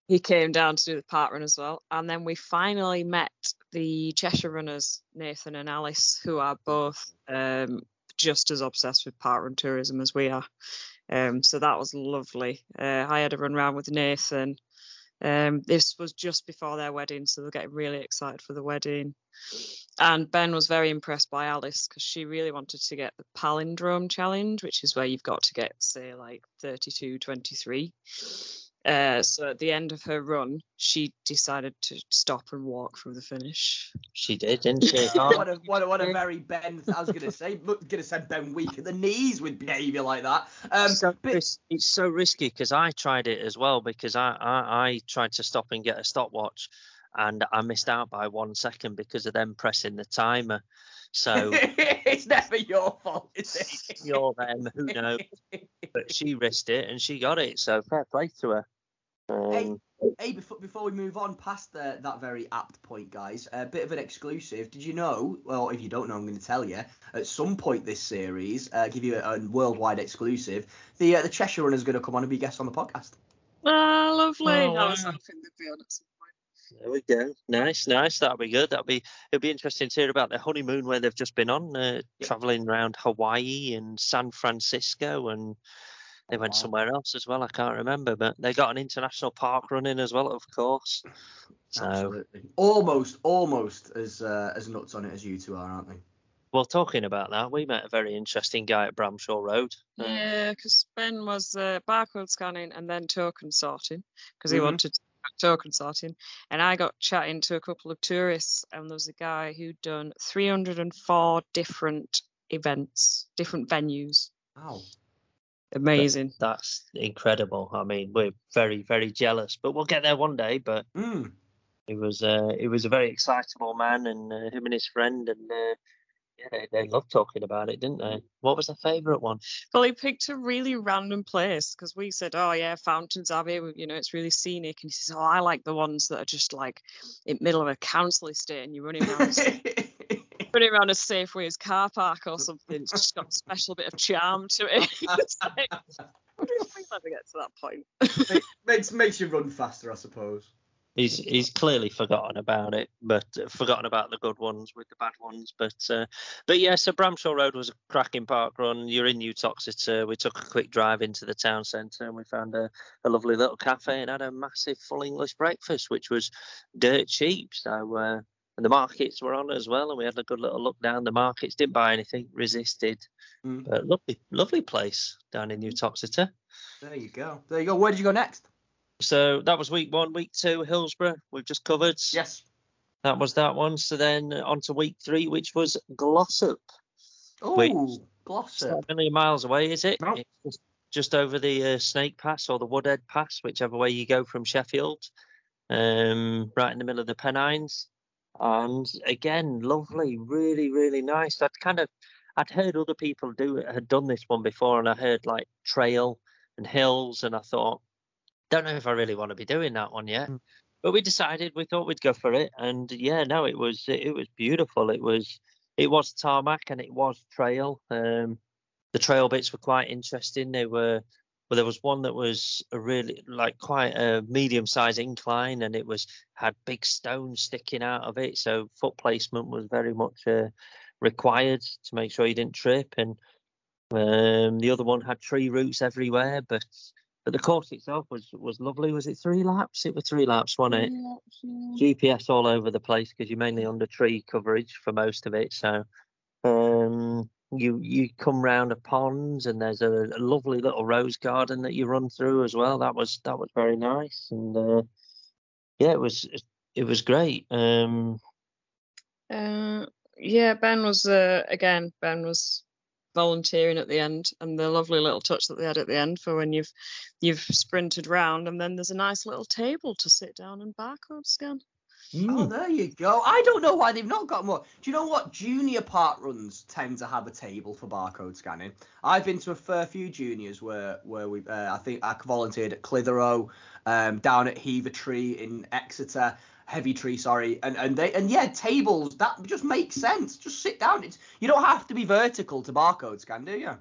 He came down to do the park run as well, and then we finally met the Cheshire runners, Nathan and Alice, who are both um, just as obsessed with park run tourism as we are. Um, so that was lovely. Uh, I had a run around with Nathan. Um, this was just before their wedding, so they're getting really excited for the wedding. And Ben was very impressed by Alice because she really wanted to get the palindrome challenge, which is where you've got to get, say, like 32, 23. Uh, so at the end of her run, she decided to stop and walk through the finish. She did, didn't she? *laughs* what a what a, what a very Ben. I was gonna say, *laughs* gonna say Ben weak at the knees with behaviour like that. Um, so but- ris- it's so risky because I tried it as well because I, I I tried to stop and get a stopwatch, and I missed out by one second because of them pressing the timer. So *laughs* it's never your fault, is it? you're them, who knows? But she risked it and she got it. So fair play to her. Hey, Um, hey, before, before we move on past the, that very apt point, guys, a bit of an exclusive. Did you know? Well, if you don't know, I'm going to tell you. At some point this series, uh, give you a, a worldwide exclusive. The uh, the Cheshire Runner is going to come on and be guest on the podcast. Ah, lovely. Oh, I was wow. hoping they'd be on at some point. There we go. Nice, nice. That'll be good. That'll be. It'll be interesting to hear about their honeymoon where they've just been on, uh, Yeah. traveling around Hawaii and San Francisco, and they went wow. somewhere else as well. I can't remember, but they got an international park running as well, of course. So, Absolutely. Almost, almost as uh, as nuts on it as you two are, aren't they? well, talking about that, we met a very interesting guy at Bramshall Road. Uh, Yeah, because Ben was uh, barcode scanning and then token sorting because he Mhm. wanted token sorting. And I got chatting to a couple of tourists, and there was a guy who'd done 304 different events, different venues. Wow. Amazing. That's incredible. I mean, we're very, very jealous, but we'll get there one day. But Mm. He was uh, it was a very excitable man, and uh, him and his friend, and uh, yeah, they, they loved talking about it, didn't they? What was their favourite one? Well, he picked a really random place because we said, "Oh yeah, Fountains Abbey. You know, it's really scenic." And he says, "Oh, I like the ones that are just like in middle of a council estate, and you're running *laughs* around, running around a Safeways car park or something. It's just got a special bit of charm to it." *laughs* It's like, I don't think I'll ever get to that point. makes makes you run faster, I suppose. He's he's clearly forgotten about it, but uh, forgotten about the good ones with the bad ones. But uh, but yeah, so Bramshall Road was a cracking park run. You're in Uttoxeter. We took a quick drive into the town centre and we found a, a lovely little cafe and had a massive full English breakfast, which was dirt cheap. So uh, and the markets were on as well, and we had a good little look down the markets. Didn't buy anything, resisted. Mm. But lovely lovely place down in Uttoxeter. There you go. There you go. Where did you go next? So that was week one. Week two, Hillsborough. We've just covered. Yes. That was that one. So then on to week three, which was Glossop. Oh. Glossop. Not a million miles away, is it? No. It's just, just over the uh, Snake Pass or the Woodhead Pass, whichever way you go from Sheffield. Um, right in the middle of the Pennines. And again, lovely, really, really nice. I'd kind of, I'd heard other people do it, had done this one before, and I heard like trail and hills, and I thought, don't know if I really want to be doing that one yet. Mm. But we decided we thought we'd go for it, and yeah, no, it was it was beautiful. It was it was tarmac and it was trail. Um, the trail bits were quite interesting. They were well, there was one that was a really like quite a medium-sized incline, and it was had big stones sticking out of it, so foot placement was very much uh, required to make sure you didn't trip. And um, the other one had tree roots everywhere, but but the course itself was was lovely. Was it three laps? It was three laps, wasn't it? GPS all over the place because you're mainly under tree coverage for most of it. So um, you you come round a pond and there's a, a lovely little rose garden that you run through as well. That was that was very nice and uh, yeah, it was it was great. Um, Uh, yeah, Ben was uh, again. Ben was volunteering at the end, and the lovely little touch that they had at the end for when you've you've sprinted round, and then there's a nice little table to sit down and barcode scan. Oh, there you go. I don't know why they've not got more. Do you know what? Junior park runs tend to have a table for barcode scanning. I've been to a fair few juniors where where we, uh, I think I volunteered at Clitheroe, um, down at Heaver Tree in Exeter, Heavitree, sorry, and and they and yeah, tables that just makes sense. Just sit down. It's you don't have to be vertical to barcode scan, do you?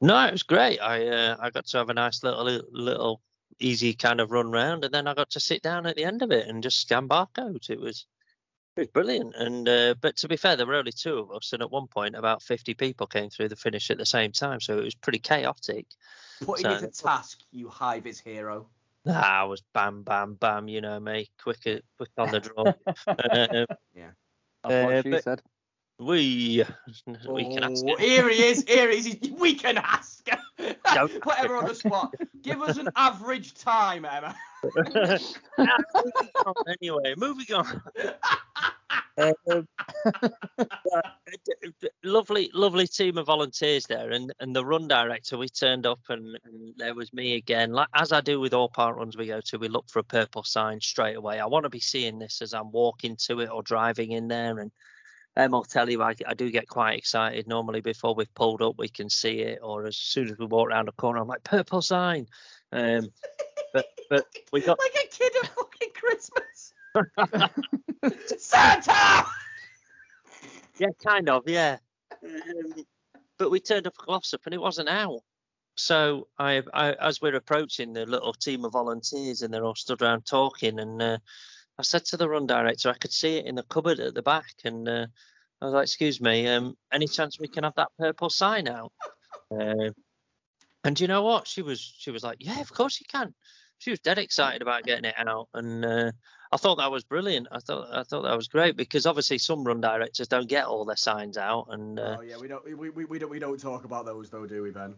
No, it was great. I uh, I got to have a nice little little easy kind of run round, and then I got to sit down at the end of it and just scan barcodes. It was it was brilliant. And uh, but to be fair, there were only two of us, and at one point about 50 people came through the finish at the same time, so it was pretty chaotic. Putting So- it to task, you high vis hero. Ah, I was bam, bam, bam. You know me, quick, quick on the *laughs* draw. um, Yeah. That's Uh, she but- said. We we can ask Oh, it. here he is. Here he is. *laughs* We can ask. Don't- *laughs* Put Emma on the spot. Give us an average time, Emma. anyway, moving on. Um, *laughs* lovely, lovely team of volunteers there, and and the run director. We turned up, and, and there was me again. Like as I do with all park runs we go to, we look for a purple sign straight away. I want to be seeing this as I'm walking to it or driving in there, and um, I'll tell you, I, I do get quite excited. Normally, before we've pulled up, we can see it, or as soon as we walk around a corner, I'm like, purple sign. Um, but but we got like a kid at fucking Christmas. *laughs* Santa. Yeah, kind of, yeah. Um, but we turned up Glossop and it wasn't out. So I, I, as we're approaching the little team of volunteers and they're all stood around talking, and uh, I said to the run director, I could see it in the cupboard at the back, and uh, I was like, "Excuse me, um, any chance we can have that purple sign out?" Um and you know what? She was, she was like, "Yeah, of course you can." She was dead excited about getting it out, and uh, I thought that was brilliant. I thought I thought that was great because obviously some run directors don't get all their signs out, and uh, Oh yeah, we don't we, we, we don't we don't talk about those though, do we, Ben?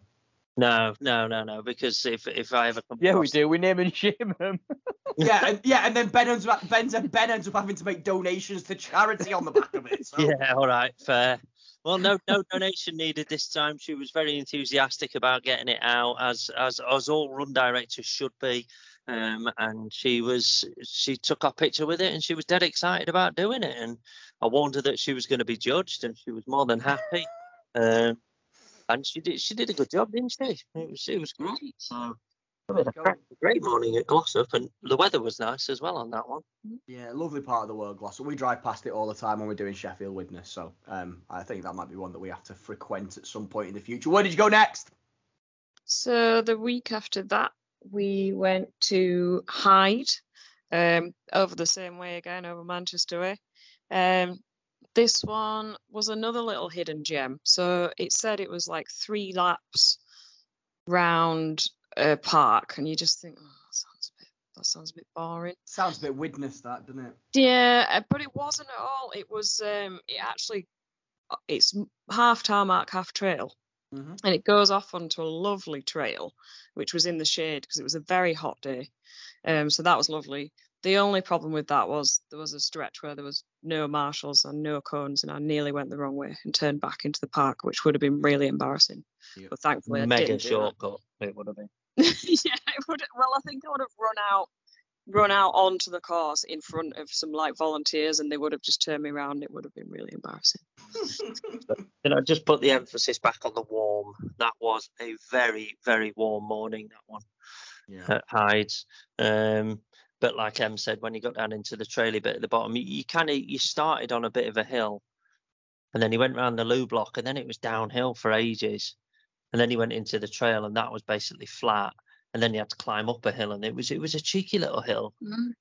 No, no, no, no, because if if I ever come Yeah, we across- do. We name and shame them. *laughs* Yeah, and, yeah, and then Ben ends up Ben, ben ends up having to make donations to charity on the back of it. So. *laughs* Yeah, all right, fair. Well, no, no donation needed this time. She was very enthusiastic about getting it out, as as as all run directors should be. Um, and she was she took our picture with it, and she was dead excited about doing it. And I warned her that she was going to be judged, and she was more than happy. Um, and she did she did a good job, didn't she? It was it was great. So. we had a crack- great morning at Glossop, and the weather was nice as well on that one. Yeah, lovely part of the world, Glossop. We drive past it all the time when we're doing Sheffield Witness, so um, I think that might be one that we have to frequent at some point in the future. Where did you go next? So the week after that, we went to Hyde, um, over the same way again, over Manchester way. Um, this one was another little hidden gem. So it said it was like three laps round a park, and you just think, oh, that sounds a bit, that sounds a bit boring. Sounds a bit witness that, doesn't it? Yeah, uh, but it wasn't at all. It was, um, it actually, uh, it's half tarmac, half trail Mhm. and it goes off onto a lovely trail, which was in the shade because it was a very hot day. Um, so that was lovely. The only problem with that was there was a stretch where there was no marshals and no cones, and I nearly went the wrong way and turned back into the park, which would have been really embarrassing. Yep. But thankfully, I Mega didn't do that. shortcut. It would have been. *laughs* yeah, it would. Well, I think I would have run out, run out onto the course in front of some like volunteers, and they would have just turned me around. It would have been really embarrassing. *laughs* you know, just put the emphasis back on the warm. That was a very, very warm morning. That one Yeah. at Hyde's. Um, but like Em said, when you got down into the trailer bit at the bottom, you, you kind of you started on a bit of a hill, and then he went round the loo block, and then it was downhill for ages, and then he went into the trail, and that was basically flat. And then you had to climb up a hill, and it was it was a cheeky little hill,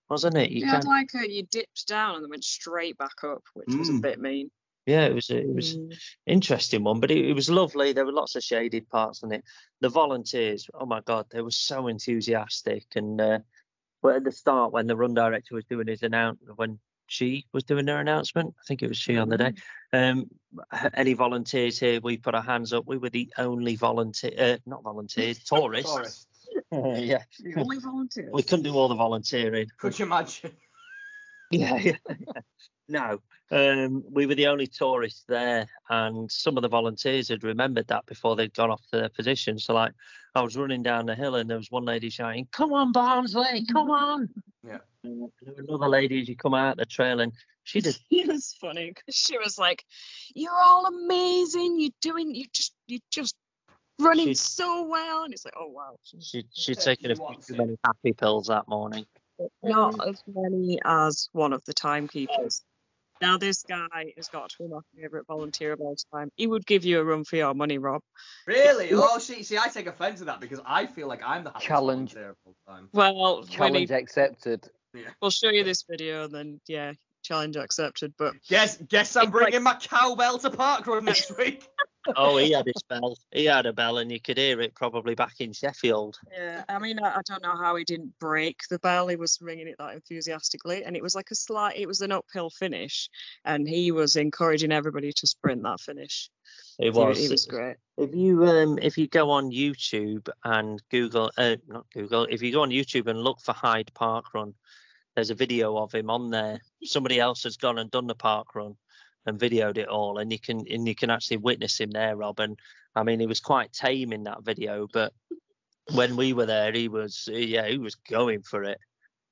wasn't it? You yeah, can't- like a, you dipped down and then went straight back up, which was a Mm. bit mean. yeah, it was a- it was Mm. interesting one, but it, it was lovely. There were lots of shaded parts in it. The volunteers, oh my god, they were so enthusiastic. And uh, well, at the start, when the run director was doing his announcement, when she was doing her announcement, I think it was she on the day. Um, any volunteers here? We put our hands up. We were the only volunteer, uh, not volunteers, *laughs* tourists. Tourist. *laughs* yeah, only volunteers. we couldn't do all the volunteering. Could you imagine? *laughs* Yeah, yeah. No, um, we were the only tourists there, and some of the volunteers had remembered that before they'd gone off to their position. So, like, I was running down the hill, and there was one lady shouting, "Come on, Barnsley, come on!" Yeah. And there were another lady as you come out the trail, and she did. *laughs* It was funny because she was like, "You're all amazing. You're doing. You just. You're just running She- so well." And it's like, "Oh wow." She she'd taken a few too many happy pills that morning. Not as many as one of the timekeepers. Now this guy has got to be my favourite volunteer of all time. He would give you a run for your money, Rob. Really? Oh, see, see, I take offence to that because I feel like I'm the happiest Challenge. volunteer of all time. Well, when he, Challenge accepted. we'll show you this video and then yeah, challenge accepted. But Guess, guess I'm It's like- bringing my cowbell to Parkrun next *laughs* week. Oh, he had his bell. He had a bell, and you could hear it probably back in Sheffield. Yeah, I mean, I, I don't know how he didn't break the bell. He was ringing it that enthusiastically, and it was like a slight. It was an uphill finish, and he was encouraging everybody to sprint that finish. It He, was. he was great. If you um if you go on YouTube and Google uh not Google if you go on YouTube and look for Hyde Park Run, there's a video of him on there. Somebody else has gone and done the park run and videoed it all, and you can and you can actually witness him there, Rob. And I mean, he was quite tame in that video, but when we were there, he was yeah he was going for it.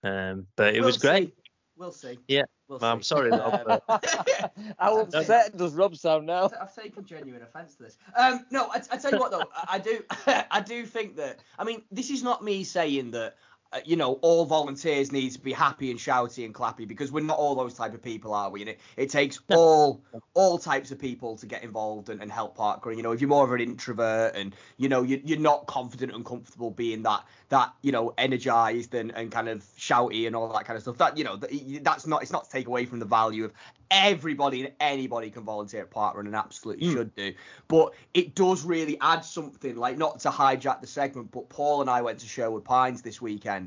Um, but it We'll was great. see. We'll see. Yeah. We'll Well, I'm sorry, Rob, Um, *laughs* How upset does Rob sound now? I've taken genuine offence to this. Um, no, I, I tell you what though, I, I do, *laughs* I do think that. I mean, this is not me saying that. Uh, you know, all volunteers need to be happy and shouty and clappy because we're not all those type of people, are we? And it, it takes all all types of people to get involved and, and help parkrun. You know, if you're more of an introvert and you know you, you're not confident and comfortable being that that you know energized and, and kind of shouty and all that kind of stuff, that you know that, that's not it's not to take away from the value of everybody and anybody can volunteer at parkrun and absolutely Mm. should do. But it does really add something. Like not to hijack the segment, but Paul and I went to Sherwood Pines this weekend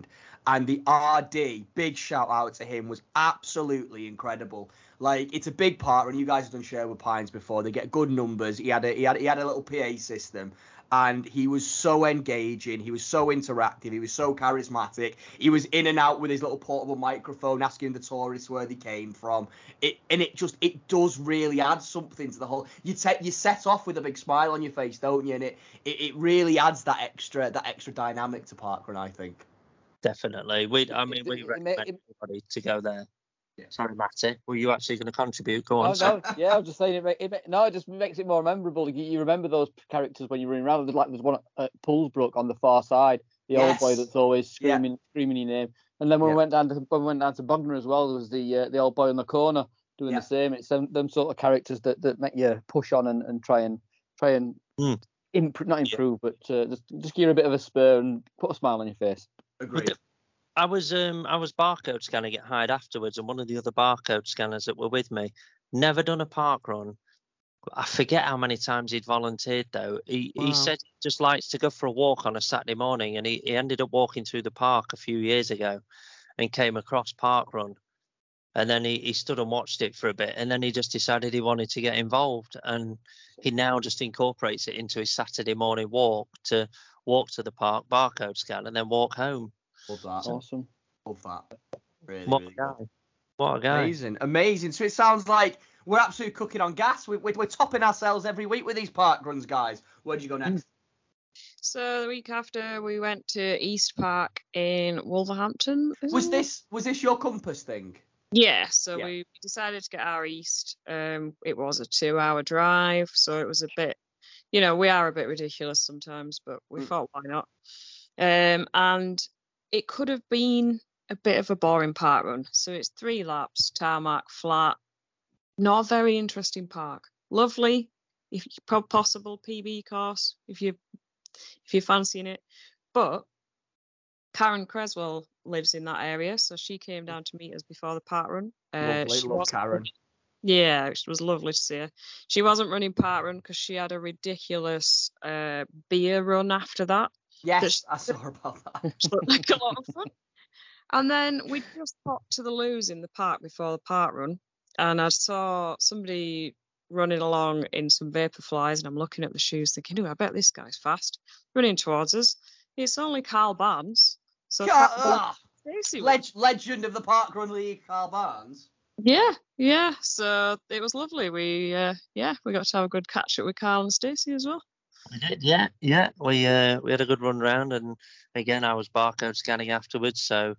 and the RD, big shout out to him, was absolutely incredible. Like it's a big part, and you guys have done Sherwood Pines before. They get good numbers. He had a he had he had a little PA system, and he was so engaging. He was so interactive. He was so charismatic. He was in and out with his little portable microphone, asking the tourists where they came from. It and it just it does really add something to the whole. You take you set off with a big smile on your face, don't you? And it it, it really adds that extra that extra dynamic to parkrun. I think. Definitely. We I mean it- we it recommend ma- it- everybody to go there. Yeah. Sorry, Matty. Were you actually going to contribute? Go on. Oh, no, yeah, I was just saying it, ma- it. ma- No, it just makes it more memorable. You, you remember those characters when you're running around. There's like there's one at Poolsbrook on the far side, the old boy that's always Yeah. screaming, screaming your name. And then when Yeah. we went down to when we went down to Bognor as well, there was the uh, the old boy in the corner doing Yeah. the same. It's them, them sort of characters that, that make you push on and, and try and try and Mm. improve, not Yeah. improve, but uh, just just give you a bit of a spur and put a smile on your face. Agreed. I was um I was barcode scanning at Hyde afterwards, and one of the other barcode scanners that were with me never done a park run. I forget how many times he'd volunteered though. He Wow. he said he just likes to go for a walk on a Saturday morning, and he, he ended up walking through the park a few years ago, and came across park run, and then he, he stood and watched it for a bit, and then he just decided he wanted to get involved, and he now just incorporates it into his Saturday morning walk to walk to the park, barcode scan, and then walk home. Love that. Awesome. Love that. Really, What a guy! good. What a guy! Amazing, amazing. So it sounds like we're absolutely cooking on gas. We, we're, we're topping ourselves every week with these park runs, guys. Where'd you go next? So the week after, we went to East Park in Wolverhampton. Was it? this was this your compass thing? Yeah, so Yeah. we decided to get our east. Um, it was a two-hour drive, so it was a bit, you know, we are a bit ridiculous sometimes, but we Mm. thought why not? Um, and it could have been a bit of a boring park run. So it's three laps, tarmac, flat, not a very interesting park. Lovely, if possible PB course if you if you're fancying it, but Karen Creswell lives in that area, so she came down to meet us before the park run. Uh, Lovely, she love Karen. Yeah, it was lovely to see her. She wasn't running park run because she had a ridiculous uh, beer run after that. Yes, I saw about that. *laughs* looked like a lot of fun. And then we just popped to the loos in the park before the park run, and I saw somebody running along in some Vaporflies, and I'm looking at the shoes, thinking, "Oh, I bet this guy's fast." Running towards us, it's only Carl Barnes. So Ca- Carl ah, Stacey leg- legend of the park run league, Carl Barnes. Yeah, yeah. So it was lovely. We uh, yeah, we got to have a good catch up with Carl and Stacey as well. We did, yeah, yeah. We uh, we had a good run round, and again, I was barcode scanning afterwards. So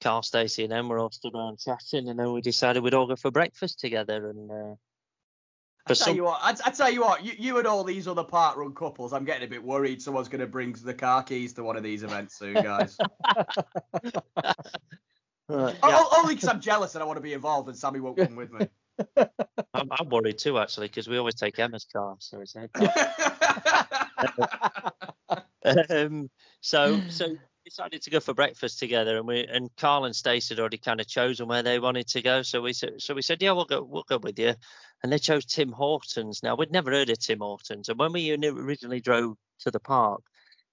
Carl, Stacey, and them were all stood around chatting, and then we decided we'd all go for breakfast together. And uh, I for tell some, you what, I, I tell you what, you, you and all these other park run couples, I'm getting a bit worried. Someone's going to bring the car keys to one of these events soon, guys. *laughs* uh, O- yeah, o- only because I'm jealous and I want to be involved, and Sammy won't come with me. *laughs* I'm, I'm worried too, actually, because we always take Emma's car, so it's *laughs* um, so so we decided to go for breakfast together, and we and Carl and Stacey had already kind of chosen where they wanted to go. So we said so we said yeah we'll go we'll go with you, and they chose Tim Hortons. Now we'd never heard of Tim Hortons, and when we originally drove to the park,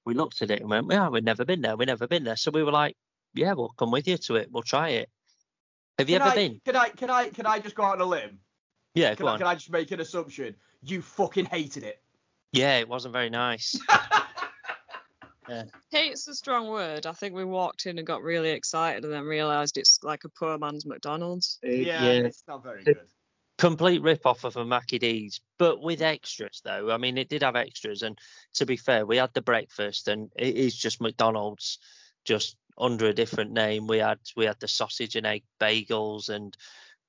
we looked at it and went yeah we'd never been there we'd never been there. So we were like yeah we'll come with you to it we'll try it. Have you can ever I, been? Can I, can I, can I just go out on a limb? Yeah, Can go I, on. can I just make an assumption? You fucking hated it. Yeah, it wasn't very nice. *laughs* yeah. Hate's a strong word. I think we walked in and got really excited and then realised it's like a poor man's McDonald's. Yeah, yeah. it's not very good. complete rip off of a Mackie D's, but with extras though. I mean, it did have extras, and to be fair, we had the breakfast, and it is just McDonald's, just under a different name. We had we had the sausage and egg bagels and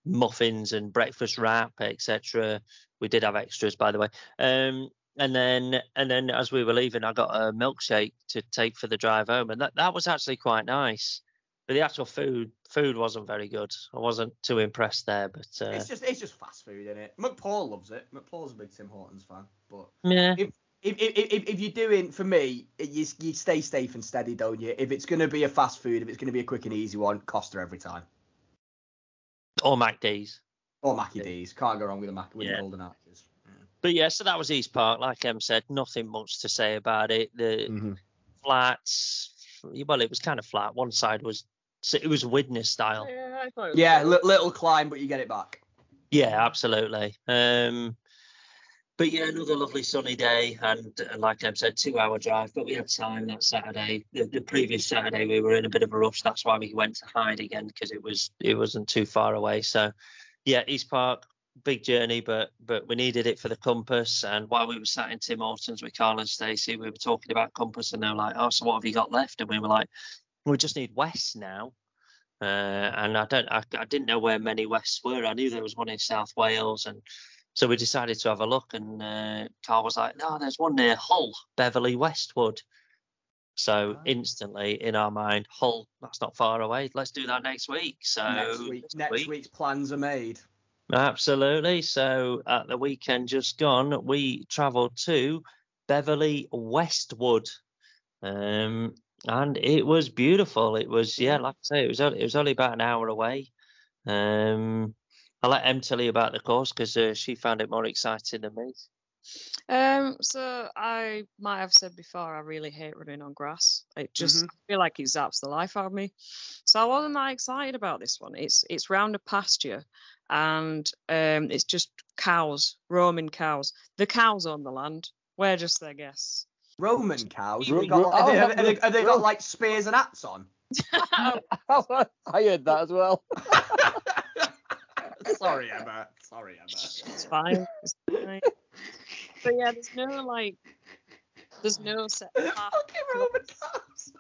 muffins and breakfast wrap, etc. We did have extras, by the way. Um, and then and then as we were leaving, I got a milkshake to take for the drive home, and that that was actually quite nice. But the actual food food wasn't very good. I wasn't too impressed there, but uh, It's just, it's just fast food, isn't it? McPaul loves it. McPaul's a big Tim Hortons fan, but yeah. if if, if, if, if you're doing for me, you you stay safe and steady, don't you? If it's gonna be a fast food, if it's gonna be a quick and easy one, Costa every time. Or MacD's. Or Mackie D's. Can't go wrong with a Mac with Yeah. the golden arches. But yeah, so that was East Park. Like Em said, nothing much to say about it. The Mhm. flats, well, it was kind of flat. One side was so it was Widnes style. Yeah, I thought it was Yeah, little climb, but you get it back. Yeah, absolutely. Um, but yeah, another lovely sunny day, and uh, like Em said, two-hour drive. But we had time that Saturday. The, the previous Saturday, we were in a bit of a rush. That's why we went to Hyde again because it was it wasn't too far away. So yeah, East Park, big journey, but but we needed it for the compass. And while we were sat in Tim Hortons with Carl and Stacey, we were talking about compass, and they were like, "Oh, so what have you got left?" And we were like, "We just need west now." Uh, and I don't, I, I didn't know where many wests were. I knew there was one in South Wales, and so we decided to have a look. And uh, Carl was like, "No, there's one near Hull, Beverley Westwood." So Ah. instantly in our mind, Hull, that's not far away. Let's do that next week. So next week, next week- week's plans are made. Absolutely. So at the weekend just gone, we travelled to Beverley Westwood. Um, and it was beautiful. It was, yeah, like I say, it was only, it was only about an hour away. Um, I'll let Em tell you about the course because uh, she found it more exciting than me. Um, so I might have said before, I really hate running on grass. It just I feel like it zaps the life out of me. So I wasn't that excited about this one. It's it's round a pasture, and um, it's just cows, roaming cows. The cows own the land. We're just their guests. Roman cows. Ro- Have they got, ro- have they, oh, have they, have they got like spears and hats on? *laughs* *laughs* *laughs* I heard that as well. Sorry, Emma. Sorry, Emma. It's fine. It's fine. But yeah, there's no like, there's no set path. Fucking Roman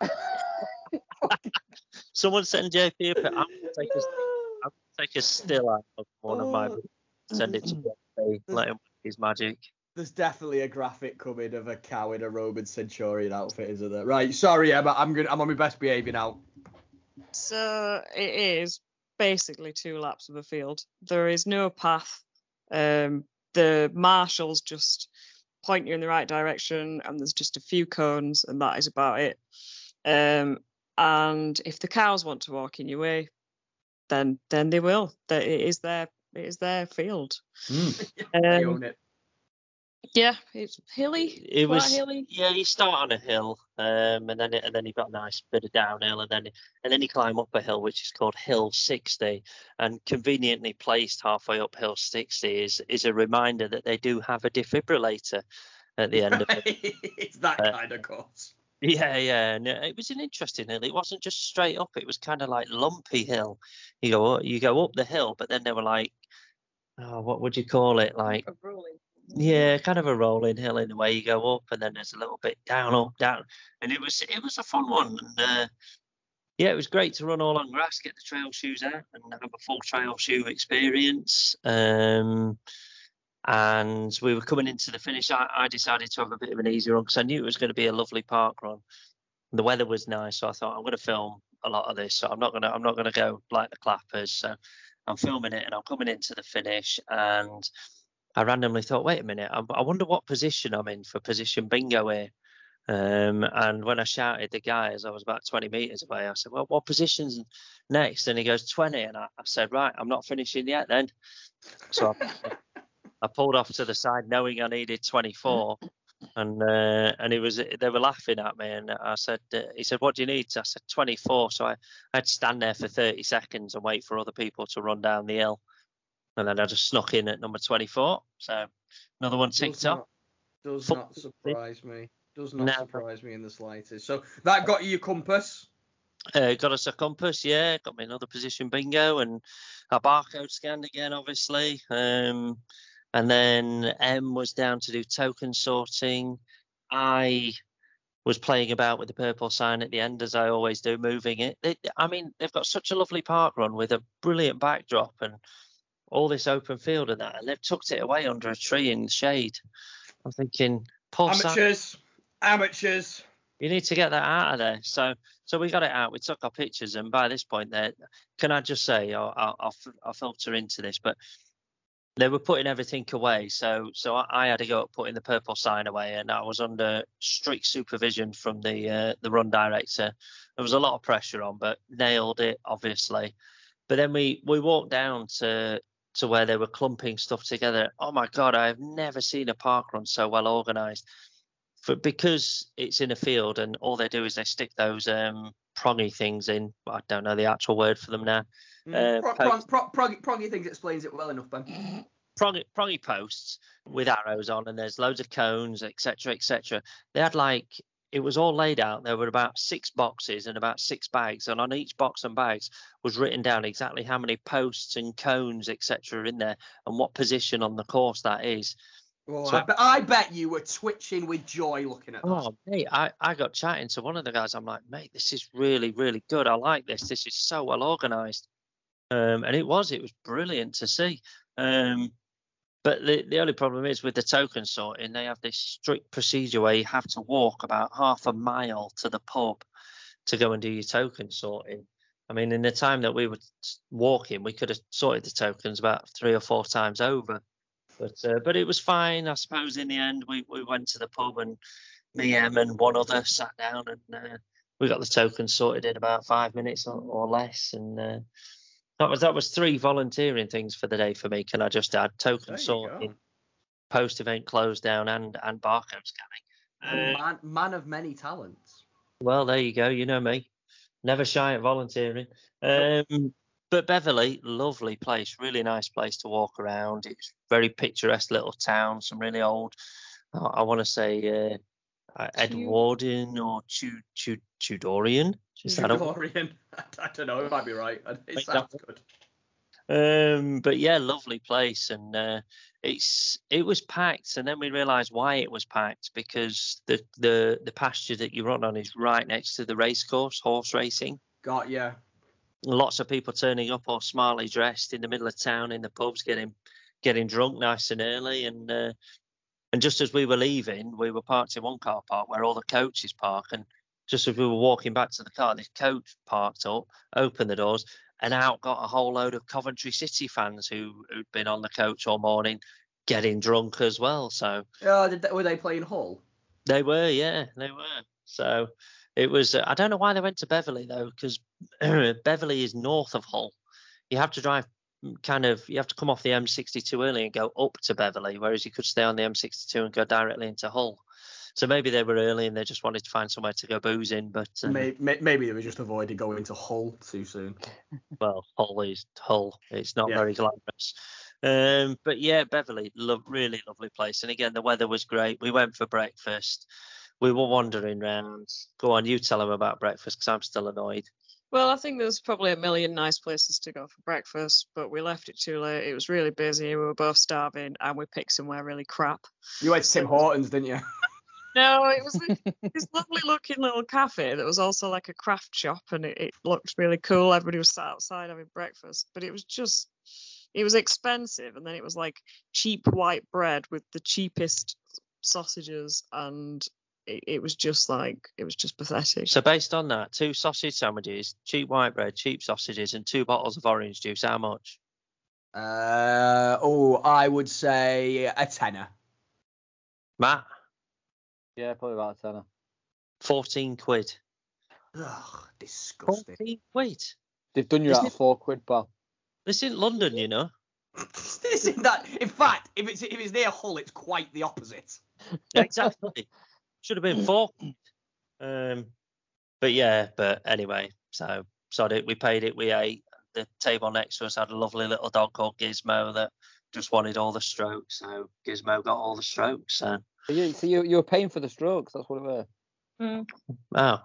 cows. Someone send JP a pic. I'm gonna take a, *laughs* I'm gonna take a still out of one of my. Oh. Send it to mm-hmm. JP. Let him work his magic. There's definitely a graphic coming of a cow in a Roman centurion outfit, isn't there? Right, sorry, Emma. I'm good. I'm on my best behaviour now. So it is basically two laps of a field. There is no path. Um, the marshals just point you in the right direction, and there's just a few cones, and that is about it. Um, and if the cows want to walk in your way, then then they will. That it is their it is their field. I Um, own it. Yeah, it's hilly. It was hilly. yeah. You start on a hill, um, and then it, and then you've got a nice bit of downhill, and then and then you climb up a hill which is called Hill 60, and conveniently placed halfway up Hill 60 is is a reminder that they do have a defibrillator at the end of it. *laughs* it's that Uh, kind of course. Yeah, yeah, and uh, it was an interesting hill. It wasn't just straight up; it was kind of like lumpy hill. You go, you go up the hill, but then they were like, oh, what would you call it? Like, yeah, kind of a rolling hill in the way you go up, and then there's a little bit down, up, down, and it was it was a fun one. And uh, yeah, it was great to run all on grass, get the trail shoes out, and have a full trail shoe experience. Um, and we were coming into the finish. I, I decided to have a bit of an easy run because I knew it was going to be a lovely park run. The weather was nice, so I thought I'm going to film a lot of this. So I'm not gonna I'm not gonna go like the clappers. So I'm filming it and I'm coming into the finish and I randomly thought, wait a minute, I, I wonder what position I'm in for position bingo here. Um, and when I shouted the guy as I was about 20 meters away, I said, well, what position's next? And he goes 20. And I, I said, right, I'm not finishing yet then. So I, *laughs* I pulled off to the side knowing I needed 24. And uh, and it was they were laughing at me and I said uh, he said what do you need I said 24 so I, I had to stand there for 30 seconds and wait for other people to run down the hill and then I just snuck in at number 24 so another one ticked Does off not, does not surprise me. Does not No. surprise me in the slightest. So that got you your compass. Uh, got us a compass, yeah. Got me another position bingo and a barcode scanned again, obviously. Um, and then M was down to do token sorting. I was playing about with the purple sign at the end, as I always do, moving it. They, I mean, they've got such a lovely park run with a brilliant backdrop and all this open field and that, and they've tucked it away under a tree in the shade. I'm thinking, poor Sam, Amateurs. Amateurs. you need to get that out of there. So, so we got it out. We took our pictures, and by this point, there, can I just say, I'll, I'll, I'll filter into this, but they were putting everything away. So, so I, I had to go up putting the purple sign away, and I was under strict supervision from the uh, the run director. There was a lot of pressure on, but nailed it, obviously. But then we we walked down to to where they were clumping stuff together. Oh my god, I have never seen a park run so well organised. But because it's in a field and all they do is they stick those um prongy things in. I don't know the actual word for them now. Uh, Pro, post- pro, pro, proggy, proggy thinks explains it well enough, Ben. prongy, prongy posts with arrows on, and there's loads of cones, etc., etc. They had like it was all laid out. There were about six boxes and about six bags, and on each box and bags was written down exactly how many posts and cones, etc., are in there, and what position on the course that is. Well, So- I, bet, I bet you were twitching with joy looking at that. Oh, mate, I, I got chatting to one of the guys. I'm like, mate, this is really, really good. I like this. This is so well organised. Um, and it was, it was brilliant to see. Um, but the, the only problem is with the token sorting, they have this strict procedure where you have to walk about half a mile to the pub to go and do your token sorting. I mean, in the time that we were walking, we could have sorted the tokens about three or four times over. But uh, but it was fine, I suppose. In the end, we, we went to the pub and me, Em, and one other sat down and uh, we got the tokens sorted in about five minutes or, or less. And uh, that was that was three volunteering things for the day for me. Can I just add token you sorting, post event close down, and and barcode scanning. Uh, man, man of many talents. well, there you go. You know me, never shy at volunteering. Um, but Beverley, lovely place, really nice place to walk around. It's very picturesque little town, some really old. I, I want to say uh, uh, Edwardian or Tud- Tud- Tudorian. Is that a- Tudorian. I don't know. It might be right. *laughs* It sounds that- good. Um, but yeah, lovely place, and uh, it's it was packed, and then we realised why it was packed because the the the pasture that you run on is right next to the race course, horse racing. Got ya. Lots of people turning up all smartly dressed in the middle of town in the pubs, getting getting drunk nice and early, and uh, and just as we were leaving, we were parked in one car park where all the coaches park, and just as we were walking back to the car, this coach parked up, opened the doors, and out got a whole load of Coventry City fans who who'd been on the coach all morning, getting drunk as well. So Oh, did they, were they playing Hull? they were, yeah, they were. So it was. Uh, I don't know why they went to Beverley though, because *clears throat* Beverley is north of Hull. You have to drive kind of. You have to come off the M62 early and go up to Beverley, whereas you could stay on the M62 and go directly into Hull. So maybe they were early and they just wanted to find somewhere to go boozing, but uh, Maybe, maybe they were just avoiding going to Hull too soon. *laughs* well, Hull is Hull. It's not Yeah. very glamorous. Um, but yeah, Beverley, lo- really lovely place. And again, the weather was great. We went for breakfast. we were wandering round. Go on, you tell them about breakfast because I'm still annoyed. Well, I think there's probably a million nice places to go for breakfast, but we left it too late. It was really busy. We were both starving, and we picked somewhere really crap. You went to Tim Hortons, didn't you? *laughs* No, it was this, *laughs* this lovely looking little cafe that was also like a craft shop, and it, it looked really cool. Everybody was sat outside having breakfast, but it was just, it was expensive, and then it was like cheap white bread with the cheapest sausages, and it, it was just like it was just pathetic. So based on that, two sausage sandwiches, cheap white bread, cheap sausages, and two bottles of orange juice. How much? Uh, oh, I would say a tenner. Matt, Yeah, probably about a tenner. fourteen quid. Ugh, disgusting. Fourteen quid. They've done you Isn't out it- of four quid, pal. This isn't London, you know. *laughs* This isn't that? In fact, if it's if it's near Hull, it's quite the opposite. exactly. Should have been four. Um, but yeah, but anyway, so sorry, we paid it. We ate. The table next to us had a lovely little dog called Gizmo that just wanted all the strokes. So Gizmo got all the strokes. So So you, so you, you were paying for the strokes. That's what it was. Mm. oh,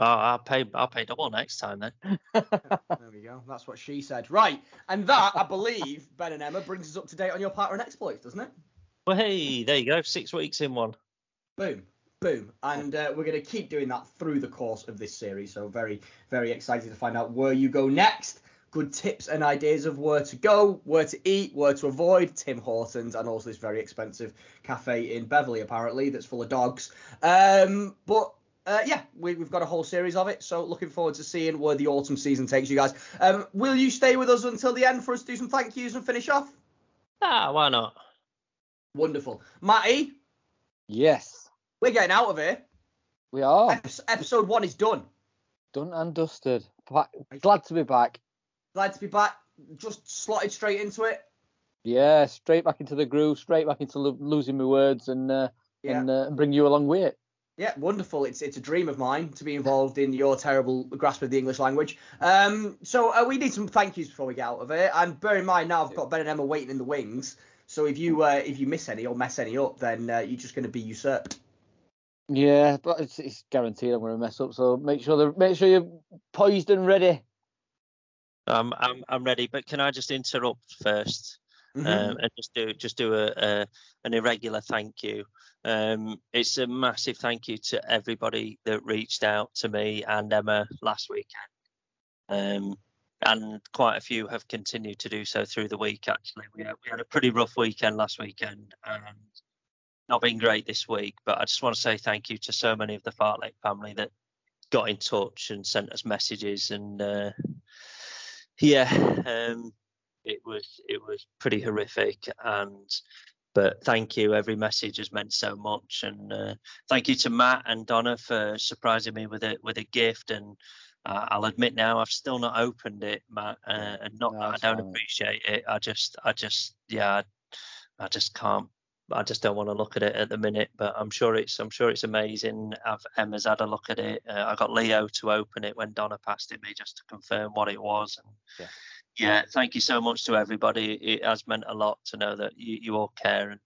I'll, I'll pay. I'll pay double next time then. *laughs* There we go. That's what she said. Right, and that I believe *laughs* Ben and Emma brings us up to date on your partner and exploits, doesn't it? Well, hey, there you go. Six weeks in one. Boom, boom, and uh, we're going to keep doing that through the course of this series. So very, very excited to find out where you go next. Good tips and ideas of where to go, where to eat, where to avoid. Tim Hortons and also this very expensive cafe in Beverley, apparently that's full of dogs. Um, but uh, yeah, we, we've got a whole series of it. So looking forward to seeing where the autumn season takes you guys. Um, will you stay with us until the end for us to do some thank yous and finish off? Ah, why not? Wonderful, Matty. Yes, We're getting out of here. we are Ep- episode one is done. done and dusted. Glad to be back. Glad to be back. Just slotted straight into it. Yeah, straight back into the groove, straight back into lo- losing my words, and uh, Yeah. and, uh, bring you along with it. Yeah, wonderful. It's it's a dream of mine to be involved in your terrible grasp of the English language. Um, so uh, we need some thank yous before we get out of here. And bear in mind now I've got Ben and Emma waiting in the wings. So if you uh, if you miss any or mess any up, then uh, you're just going to be usurped. Yeah, but it's, it's guaranteed I'm going to mess up. So make sure the make sure you're poised and ready. Um, I'm I'm ready, but can I just interrupt first? Mhm. um, and just do just do a, a an irregular thank you. Um, it's a massive thank you to everybody that reached out to me and Emma last weekend, um, and quite a few have continued to do so through the week. Actually, we had, we had a pretty rough weekend last weekend, and not been great this week. But I just want to say thank you to so many of the Fartlek family that got in touch and sent us messages and uh, yeah um it was it was pretty horrific and but thank you every message has meant so much and uh, thank you to matt and donna for surprising me with a with a gift and uh, i'll admit now i've still not opened it matt uh, and not No, i don't fine. appreciate it i just i just yeah i, I just can't I just don't want to look at it at the minute, but I'm sure it's I'm sure it's amazing. I've, Emma's had a look at it. Uh, I got Leo to open it when Donna passed it me just to confirm what it was. And Yeah. yeah, thank you so much to everybody. It has meant a lot to know that you, you all care and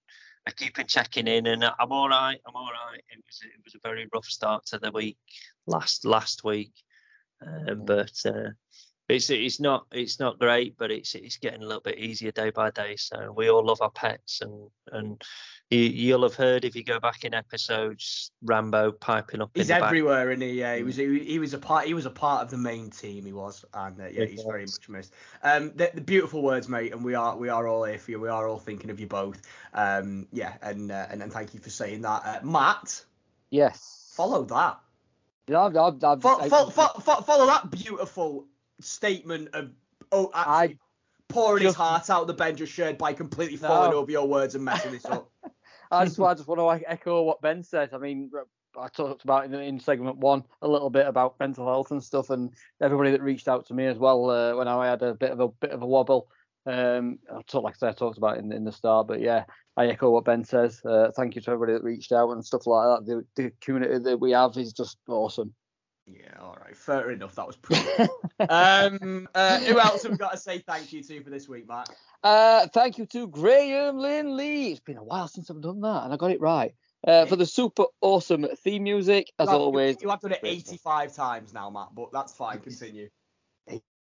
I keep keeping checking in. And I'm all right. I'm all right. It was it was a very rough start to the week last last week, um, but uh, it's it's not it's not great, but it's it's getting a little bit easier day by day. So we all love our pets, and and you, you'll have heard if you go back in episodes, Rambo piping up He's in back. everywhere, and he uh, he was he, he was a part he was a part of the main team. He was, and uh, yeah, he's very much missed. Um, the, the beautiful words, mate, and we are we are all here for you. We are all thinking of you both. Um, yeah, and uh, and, and thank you for saying that, uh, Matt. Yes. Follow that. Yeah, I've, I've, I've, Fo- I- fo- fo- fo- follow that beautiful statement of oh actually pouring his heart out the bench, just shared by completely falling No. over your words and messing this up. *laughs* I just, I just want to echo what Ben said. I mean, I talked about in, in segment one a little bit about mental health and stuff, and everybody that reached out to me as well uh, when I had a bit of a bit of a wobble. Um, I talked, like I said, I talked about in, in the start, but yeah, I echo what Ben says. Uh, thank you to everybody that reached out and stuff like that. The, the community that we have is just awesome. Yeah, all right, fair enough. That was *laughs* pretty. um, uh, who else have we got to say thank you to for this week, Matt? Uh, thank you to Graham Lynn Lee. It's been a while since I've done that, and I got it right. Uh, for the super awesome theme music, as you- always. You have done it 85 times now, Matt, but that's fine. Continue.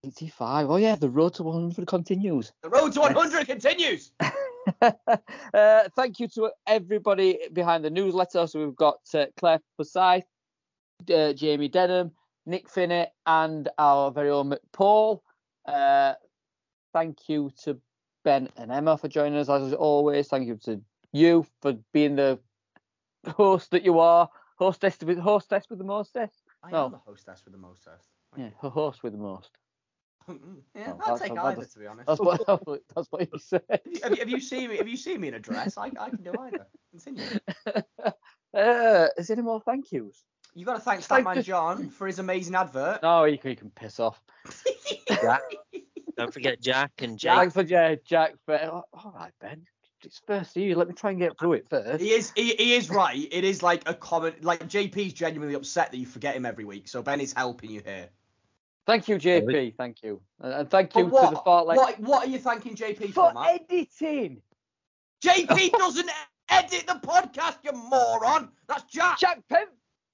85. Oh yeah, the road to 100 continues. The road to 100 continues. *laughs* uh, thank you to everybody behind the newsletter. So we've got uh, Claire Forsyth, uh, Jamie Denham, Nick Finnett, and our very own Paul. Uh, thank you to Ben and Emma for joining us as always. Thank you to you for being the host that you are. Hostess with hostess with the mostess. I No. am the hostess with the mostess. Yeah, host with the most. *laughs* yeah, Oh, I'll take that's- either, to be honest. *laughs* That's what that's what you said. have, you, have you seen me? Have you seen me in a dress? I, I can do either. Continue. *laughs* uh, is there any more thank yous? You got to thank Thank Statman you. John for his amazing advert. No, you can, you can piss off. Jack. Don't forget Jack and Jake. Thanks for yeah, Jack. For, oh, all right, Ben. It's first you. Let me try and get through it first. He is he, he is right. It is like a common like JP's genuinely upset that you forget him every week. So Ben is helping you here. Thank you, JP. Thank you, and, and thank you what, to the Fartlek what what are you thanking JP for for, Matt? editing. JP doesn't *laughs* edit the podcast, you moron. That's Jack. Jack Pen.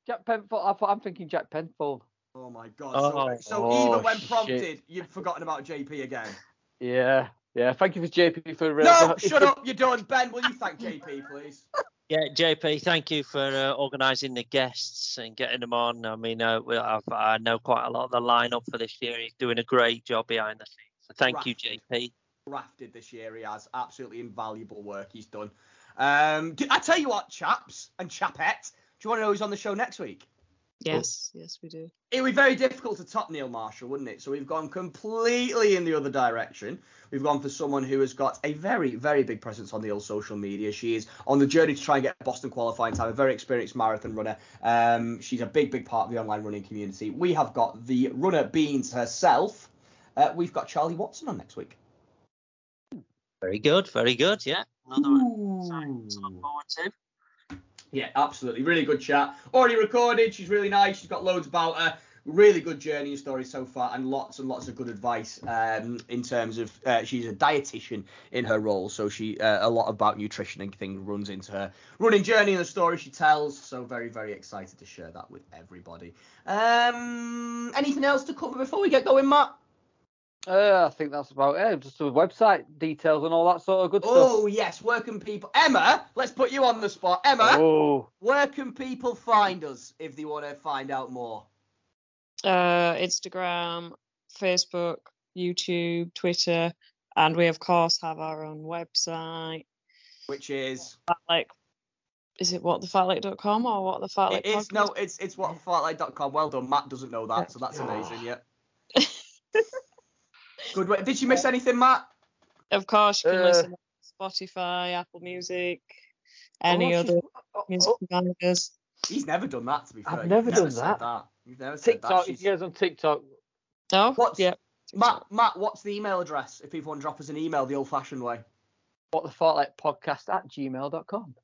Jack Penfold. I thought I'm thinking Jack Penfold. Oh my god. Oh. so so Oh, even when shit. prompted, you've forgotten about JP again. Yeah, yeah. Thank you for JP for. Uh, No, for- *laughs* shut up. You're done. Ben, will you thank JP, please? Yeah, JP, thank you for uh, organising the guests and getting them on. I mean, uh, I've, I know quite a lot of the lineup for this year. He's doing a great job behind the scenes. So thank you, JP. Rafted this year. He has absolutely invaluable work he's done. Um, d- I tell you what, chaps and chapettes, do you want to know who's on the show next week? Yes, yes, we do. It would be very difficult to top Neil Marshall, wouldn't it? So we've gone completely in the other direction. We've gone for someone who has got a very, very big presence on the old social media. She is on the journey to try and get Boston qualifying time, a very experienced marathon runner. Um, she's a big, big part of the online running community. We have got the runner beans herself. Uh, we've got Charlie Watson on next week. Very good, very good. Yeah, another one to look forward to. Yeah, absolutely. Really good chat. Already recorded. She's really nice. She's got loads about her. Really good journey and story so far, and lots and lots of good advice um, in terms of uh, she's a dietitian in her role, so she uh, a lot about nutrition and things runs into her running journey and the story she tells. So very very excited to share that with everybody. Um, anything else to cover before we get going, Matt? Uh, I think that's about it. Just the website details and all that sort of good stuff. Oh yes, where can people? Emma, let's put you on the spot. Emma. Oh, where can people find us if they want to find out more? Uh, Instagram, Facebook, YouTube, Twitter, and we of course have our own website. Which is Like, is it whatthefartlek.com or what the fartlek? It is no, it's it's what fartlek.com. Well done, Matt doesn't know that, so that's amazing. Yeah. *laughs* Good. way. Did you miss anything, Matt? Of course, you can Uh, listen on Spotify, Apple Music, any oh, other oh, music oh, providers. He's never done that. To be fair, I've You've never done said that. You've never said that. If She's- you guys on TikTok, No. What's yeah. Matt? Matt, what's the email address if people want to drop us an email the old-fashioned way? what the fartlek podcast at gmail.com.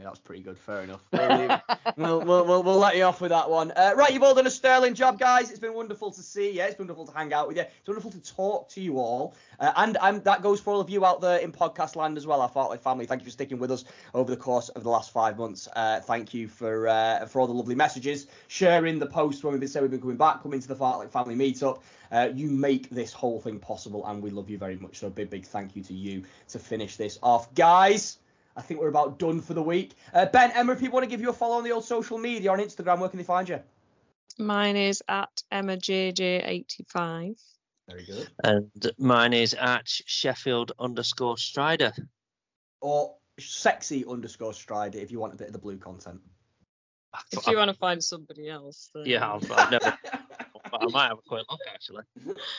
Yeah, that was pretty good. Fair enough. *laughs* we'll, we'll, we'll, we'll let you off with that one. Uh, right, you've all done a sterling job, guys. It's been wonderful to see you. It's been wonderful to hang out with you. It's wonderful to talk to you all. Uh, and um, that goes for all of you out there in podcast land as well, our Fartlek family. Thank you for sticking with us over the course of the last five months. Uh, thank you for uh, for all the lovely messages, sharing the post when we've been saying we've been coming back, coming to the Fartlek family meetup. Uh, you make this whole thing possible, and we love you very much. So a big, big thank you to you to finish this off, guys. I think we're about done for the week. Uh, ben, Emma, if people want to give you a follow on the old social media on Instagram, where can they find you? Mine is at EmmaJJ85. Very good. And mine is at Sheffield underscore Strider. Or sexy underscore Strider if you want a bit of the blue content. If you want to find somebody else, then Yeah, I've, I've never. *laughs* but I might have a quick look actually.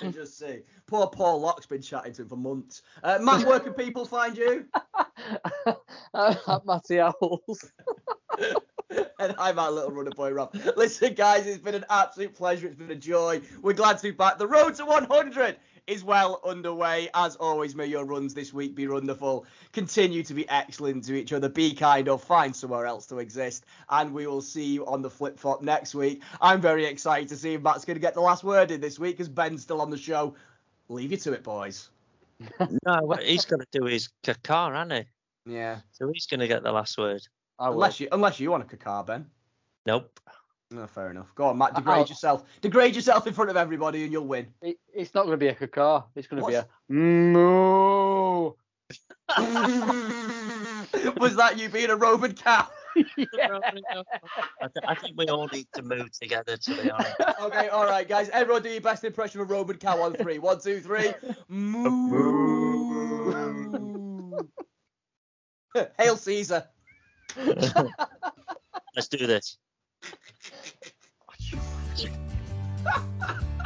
*laughs* Just see. Poor Paul Locke's been chatting to him for months. Uh, Matt, where can people find you? *laughs* at Matty Owls. *laughs* and I'm our little runner boy Rob. Listen, guys, it's been an absolute pleasure. It's been a joy. We're glad to be back. The road to 100 is well underway. As always, may your runs this week be wonderful. Continue to be excellent to each other. Be kind or find somewhere else to exist. And we will see you on the flip flop next week. I'm very excited to see if Matt's going to get the last word in this week because Ben's still on the show. Leave you to it, boys. *laughs* No, what he's going to do is kakar, hasn't he? Yeah. So he's going to get the last word. Unless you unless you want a caca, Ben. Nope. No, fair enough. Go on, Matt. Degrade I'll- yourself. Degrade yourself in front of everybody, and you'll win. It, it's not going to be a caca. It's going to be a What's- *laughs* moo. Was that you being a Roman cow? *laughs* I, th- I think we all need to move together, to be honest. *laughs* okay, all right, guys. Everyone, do your best impression of a Roman cow on three. One, two, three. Moo. Hail Caesar. Let's do this. ha *laughs* ha